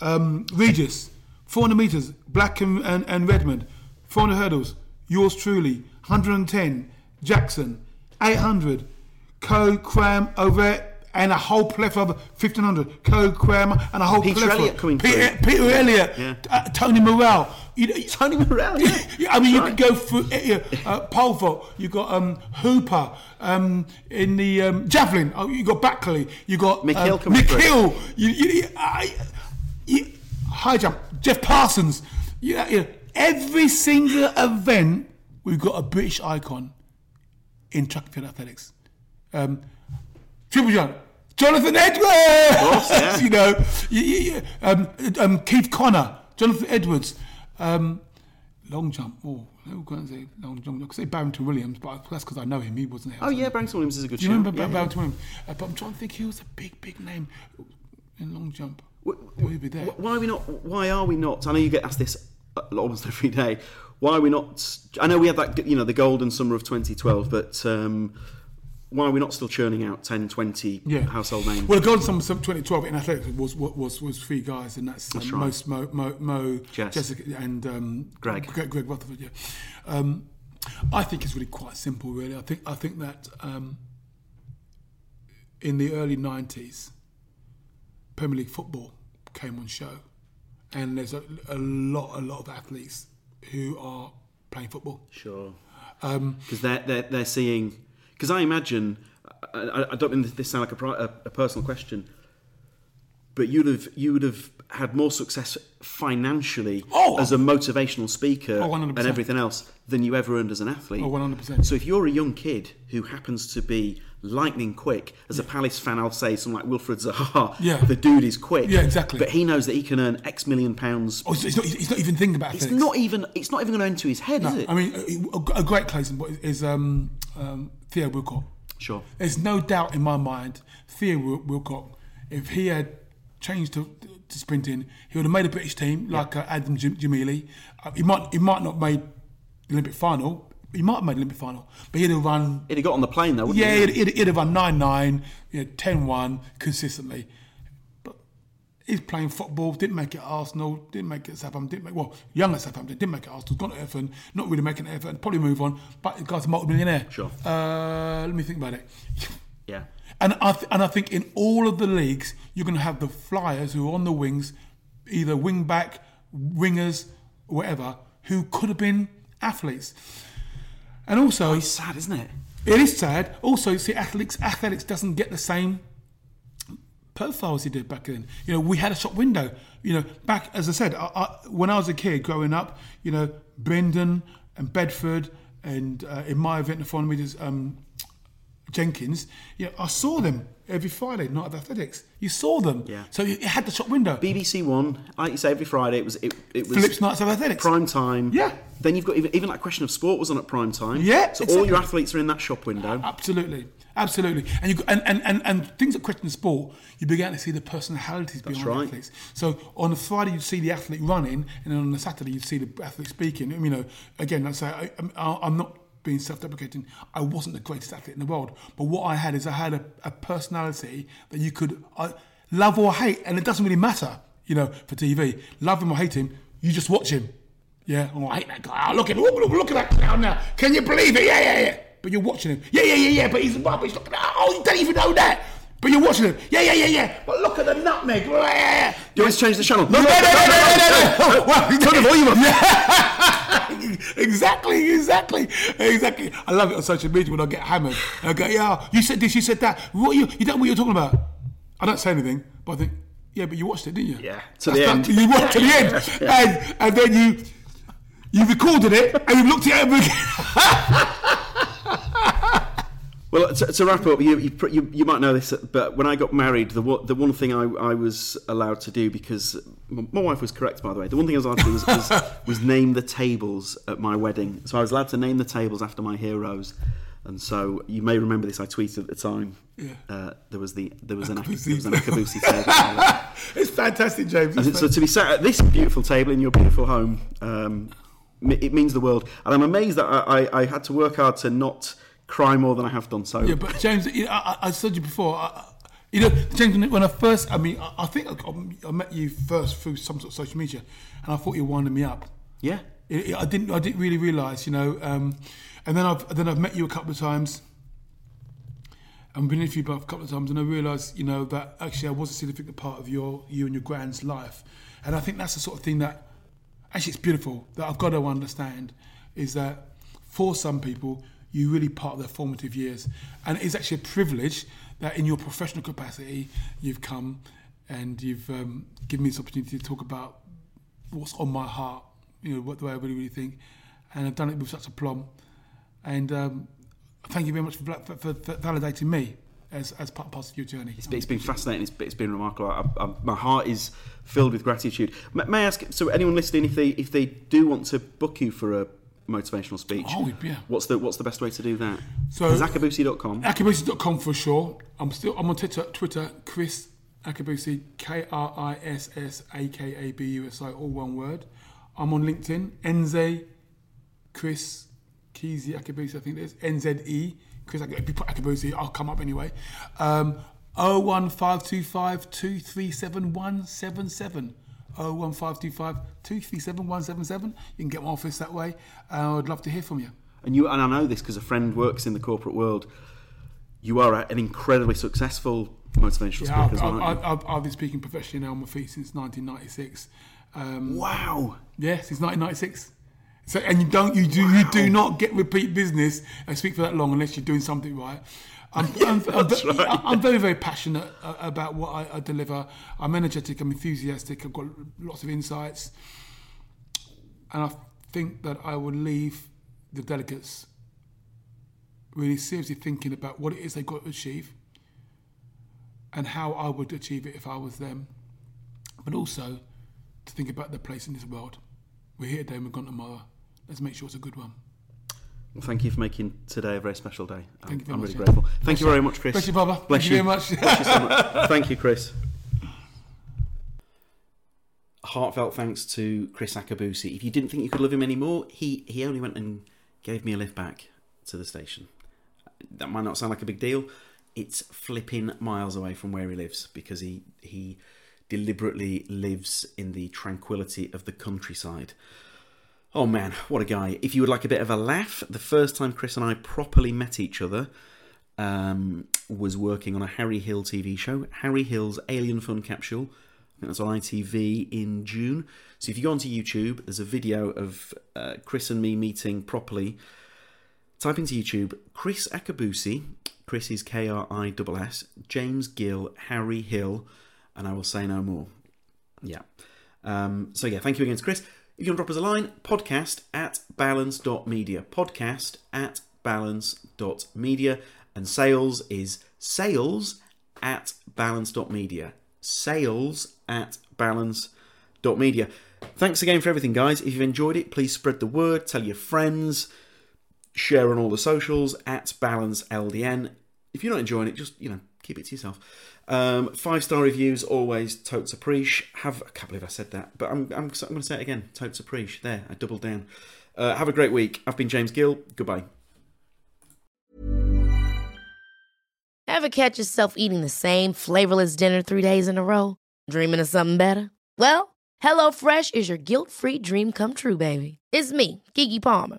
um, Regis. 400 metres, Black and, and, and Redmond. 400 hurdles, yours truly. 110, Jackson. 800, Coe, Cram, Ovett, and a whole plethora of 1500, Coe, Cram, and a whole Peter plethora. Elliott coming Peter, through. Peter Elliott, Yeah. uh, Tony Morrell. You know, [laughs] Tony Morrell, yeah. [laughs] I mean, you Right. could go through uh, uh, pole vault. You got um, Hooper um, in the um, javelin. Oh, you got Backley. You got McHale um, coming. You, you, I, you, high jump. Geoff Parsons. You know, you know, every single event, we've got a British icon in track and field athletics. Um, Triple jump. Jonathan Edwards. yeah. [laughs] you know, you, you, um, um, Keith Connor, Jonathan Edwards. Um, long jump. Oh, I can't say long jump. I could say Barrington Williams, but that's because I know him. He wasn't there. Oh yeah, Barrington Williams is a good Do you remember yeah, Bar- yeah. Barrington Williams? Uh, but I'm trying to think. He was a big, big name in long jump. Wh- be there. Why are we not? Why are we not? I know you get asked this almost [laughs] every day. Why are we not? I know we had that, you know, the golden summer of 2012, but um, why are we not still churning out 10, 20 Yeah. household names? Well, the golden summer of 2012 in athletics was was was, was three guys, and that's, um, That's right. most Mo, Mo, Mo Jess. Jessica, and um, Greg. Greg, Greg Rutherford. Yeah, um, I think it's really quite simple. Really, I think I think that um, in the early 90s, Premier League football came on show, and there's a, a lot a lot of athletes who are playing football. Sure. Um, Because they're, they're, they're seeing. Because I imagine. I, I- I don't mean this sound like a, pri- a, a personal question, but you'd have you would have had more success financially Oh, as a motivational speaker Oh, and everything else than you ever earned as an athlete. Oh, 100%. So if you're a young kid who happens to be lightning quick, as a Palace fan, I'll say something like Wilfried Zaha. Yeah. the dude is quick. Yeah, exactly. But he knows that he can earn X million pounds. oh, he's not, he's not even thinking about it. It's athletics. not even. It's not even going to enter his head, is it? I mean, a, a great closing is um, um, Theo Walcott. sure. There's no doubt in my mind, Theo Wil- Walcott, if he had changed to, to sprinting, he would have made a British team like uh, Adam Gemili. Uh, he might he might not have made the Olympic final. He might have made the Olympic final, but he'd have run. He'd have got on the plane though, wouldn't Yeah, he? he'd, he'd, he'd have run 9 9, you know, 10 1 consistently. But he's playing football, didn't make it Arsenal, didn't make it Southampton, didn't make, well, young at Southampton, didn't make it Arsenal, gone to Everton, not really making it Everton, probably move on, but the guy's a multi millionaire. Sure. Uh, let me think about it. Yeah. And I, th- and I think in all of the leagues, you're going to have the flyers who are on the wings, either wing back, wingers, whatever, who could have been athletes. And also, It's sad, isn't it? it is sad. Also, see, athletics athletics doesn't get the same profile as he did back then. You know, we had a shop window. You know, back as I said, I, I, when I was a kid growing up, you know, Brendan and Bedford and uh, in my event, the 400 meters, um, Jenkins. Know, I saw them every Friday, night at athletics. You saw them. Yeah. So you had the shop window. BBC One, like you say, every Friday it was it, it was Phillips Nights of Athletics. prime time. Yeah. Then you've got even, even like question of sport was on at prime time. Yeah, So all your athletes are in that shop window. Absolutely, absolutely, and you and and, and, and things that question sport, you began to see the personalities behind right. athletes. So on a Friday you'd see the athlete running, and then on a Saturday you'd see the athlete speaking. You know, again, I say I, I'm, I'm not being self-deprecating. I wasn't the greatest athlete in the world, but what I had is I had a, a personality that you could uh, love or hate, and it doesn't really matter. You know, for TV, love him or hate him, you just watch him. Yeah, oh, I hate that guy. Oh, look at look, look, look at that clown now. Can you believe it? Yeah, yeah, yeah. But you're watching him. Yeah, yeah, yeah, yeah. But he's rubbish. Look at that. Oh, you don't even know that. But you're watching him. Yeah, yeah, yeah, yeah. But look at the nutmeg. Yeah, yeah, yeah. You always change the channel. No, no, no, no, no, no, no. Well, [laughs] Turn the volume up. Yeah. [laughs] exactly, exactly, exactly. I love it on social media when I get hammered. I go, yeah, you said this, you said that. What you, you don't know what you're talking about. I don't say anything, but I think, yeah, but you watched it, didn't you? Yeah, to That's the that- end. You watched to the end, [laughs] and and then you you recorded it and you looked at it again. Well, to, to wrap up, you, you you you might know this, but when I got married, the one- the one thing I, I was allowed to do because my wife was correct, by the way. The one thing I was allowed to do was, was, was name the tables at my wedding. So I was allowed to name the tables after my heroes. And so you may remember this. I tweeted at the time. Yeah. Uh, there was the there was an Akabusi. there was an Akabusi table. [laughs] it's fantastic, James. And It's so to be sat at this beautiful table in your beautiful home, um, it means the world. And I'm amazed that I, I, I had to work hard to not cry more than I have done. So Yeah, but James, I, I said to you before. I, you know, James, when I first, I mean, I, I think I, I met you first through some sort of social media, and I thought you were winding me up. yeah, It, it- I didn't, I didn't really realise, you know. Um, and then I've, then I've met you a couple of times, and been interviewed by a couple of times, and I realised, you know, that actually I was a significant part of your, you and your grand's life, and I think that's the sort of thing that, actually, it's beautiful that I've got to understand, is that for some people, you really part of their formative years, and it's actually a privilege that in your professional capacity, you've come and you've um, given me this opportunity to talk about what's on my heart, you know, what the way I really, really think. And I've done it with such aplomb. And um, thank you very much for, for, for, for validating me as, as part, part of your journey. It's, it's been fascinating. It's, it's been remarkable. I, I, my heart is filled with gratitude. May, may I ask? So, anyone listening, if they if they do want to book you for a motivational speech, Oh, yeah. what's the what's the best way to do that? So- Zakabusi.com. Akabusi.com for sure. I'm still I'm on Twitter, Twitter Kriss Akabusi, K R I S S A K A B U S I, all one word. I'm on LinkedIn, Enze Kriss Keezy Akabusi, I think it is. N Z E. Kriss Ak- if you put Akabusi, I'll come up anyway. Um, 01525 237 177. 01525 237 177. You can get my office that way. Uh, I'd love to hear from you. And you and I know this because a friend works in the corporate world. You are an incredibly successful motivational Yeah, speaker as I've, well. I've, aren't you? I've, I've been speaking professionally now on my feet since 1996. Um, wow. Yeah, since 1996. So, and you don't, you do, you do not get repeat business and speak for that long unless you're doing something right. [laughs] I'm, I'm, I'm, right. I'm very, very passionate uh, about what I, I deliver. I'm energetic. I'm enthusiastic. I've got lots of insights, and I think that I will leave the delegates really seriously thinking about what it is they've got to achieve and how I would achieve it if I was them, but also to think about their place in this world. We're here today and we're gone tomorrow. Let's make sure it's a good one. Well, thank you for making today a very special day. I'm, you very I'm really yeah. grateful. Bless Thank you you. very much, Kriss. Bless you, brother. Bless Thank you very much. Bless you so much. Thank you, Kriss. Heartfelt thanks to Kriss Akabusi. If you didn't think you could love him anymore, he, he only went and gave me a lift back to the station. That might not sound like a big deal. It's flipping miles away from where he lives because he he deliberately lives in the tranquility of the countryside. Oh man, what a guy. If you would like a bit of a laugh, the first time Kriss and I properly met each other um, was working on a Harry Hill TV show, Harry Hill's Alien Fun Capsule. I think that's on ITV in June. So if you go onto YouTube, there's a video of uh, Kriss and me meeting properly. Type into YouTube Kriss Akabusi, Kriss is K R I S S, James Gill, Harry Hill, and I will say no more. Yeah. Um, so yeah, thank you again to Kriss. You to drop us a line, podcast at balance.media. Podcast at balance.media. And sales is sales at balance.media. Sales at balance.media. Thanks again for everything, guys. If you've enjoyed it, please spread the word, tell your friends, share on all the socials at balance LDN. If you're not enjoying it, just you know keep it to yourself. Um, five star reviews always totes appreciate. Have I can't believe I said that, but I'm I'm, I'm going to say it again. Totes appreciate. There, I doubled down. Uh, have a great week. I've been James Gill. Goodbye. Ever catch yourself eating the same flavorless dinner three days in a row? Dreaming of something better? Well, HelloFresh is your guilt free dream come true, baby. It's me, Keke Palmer.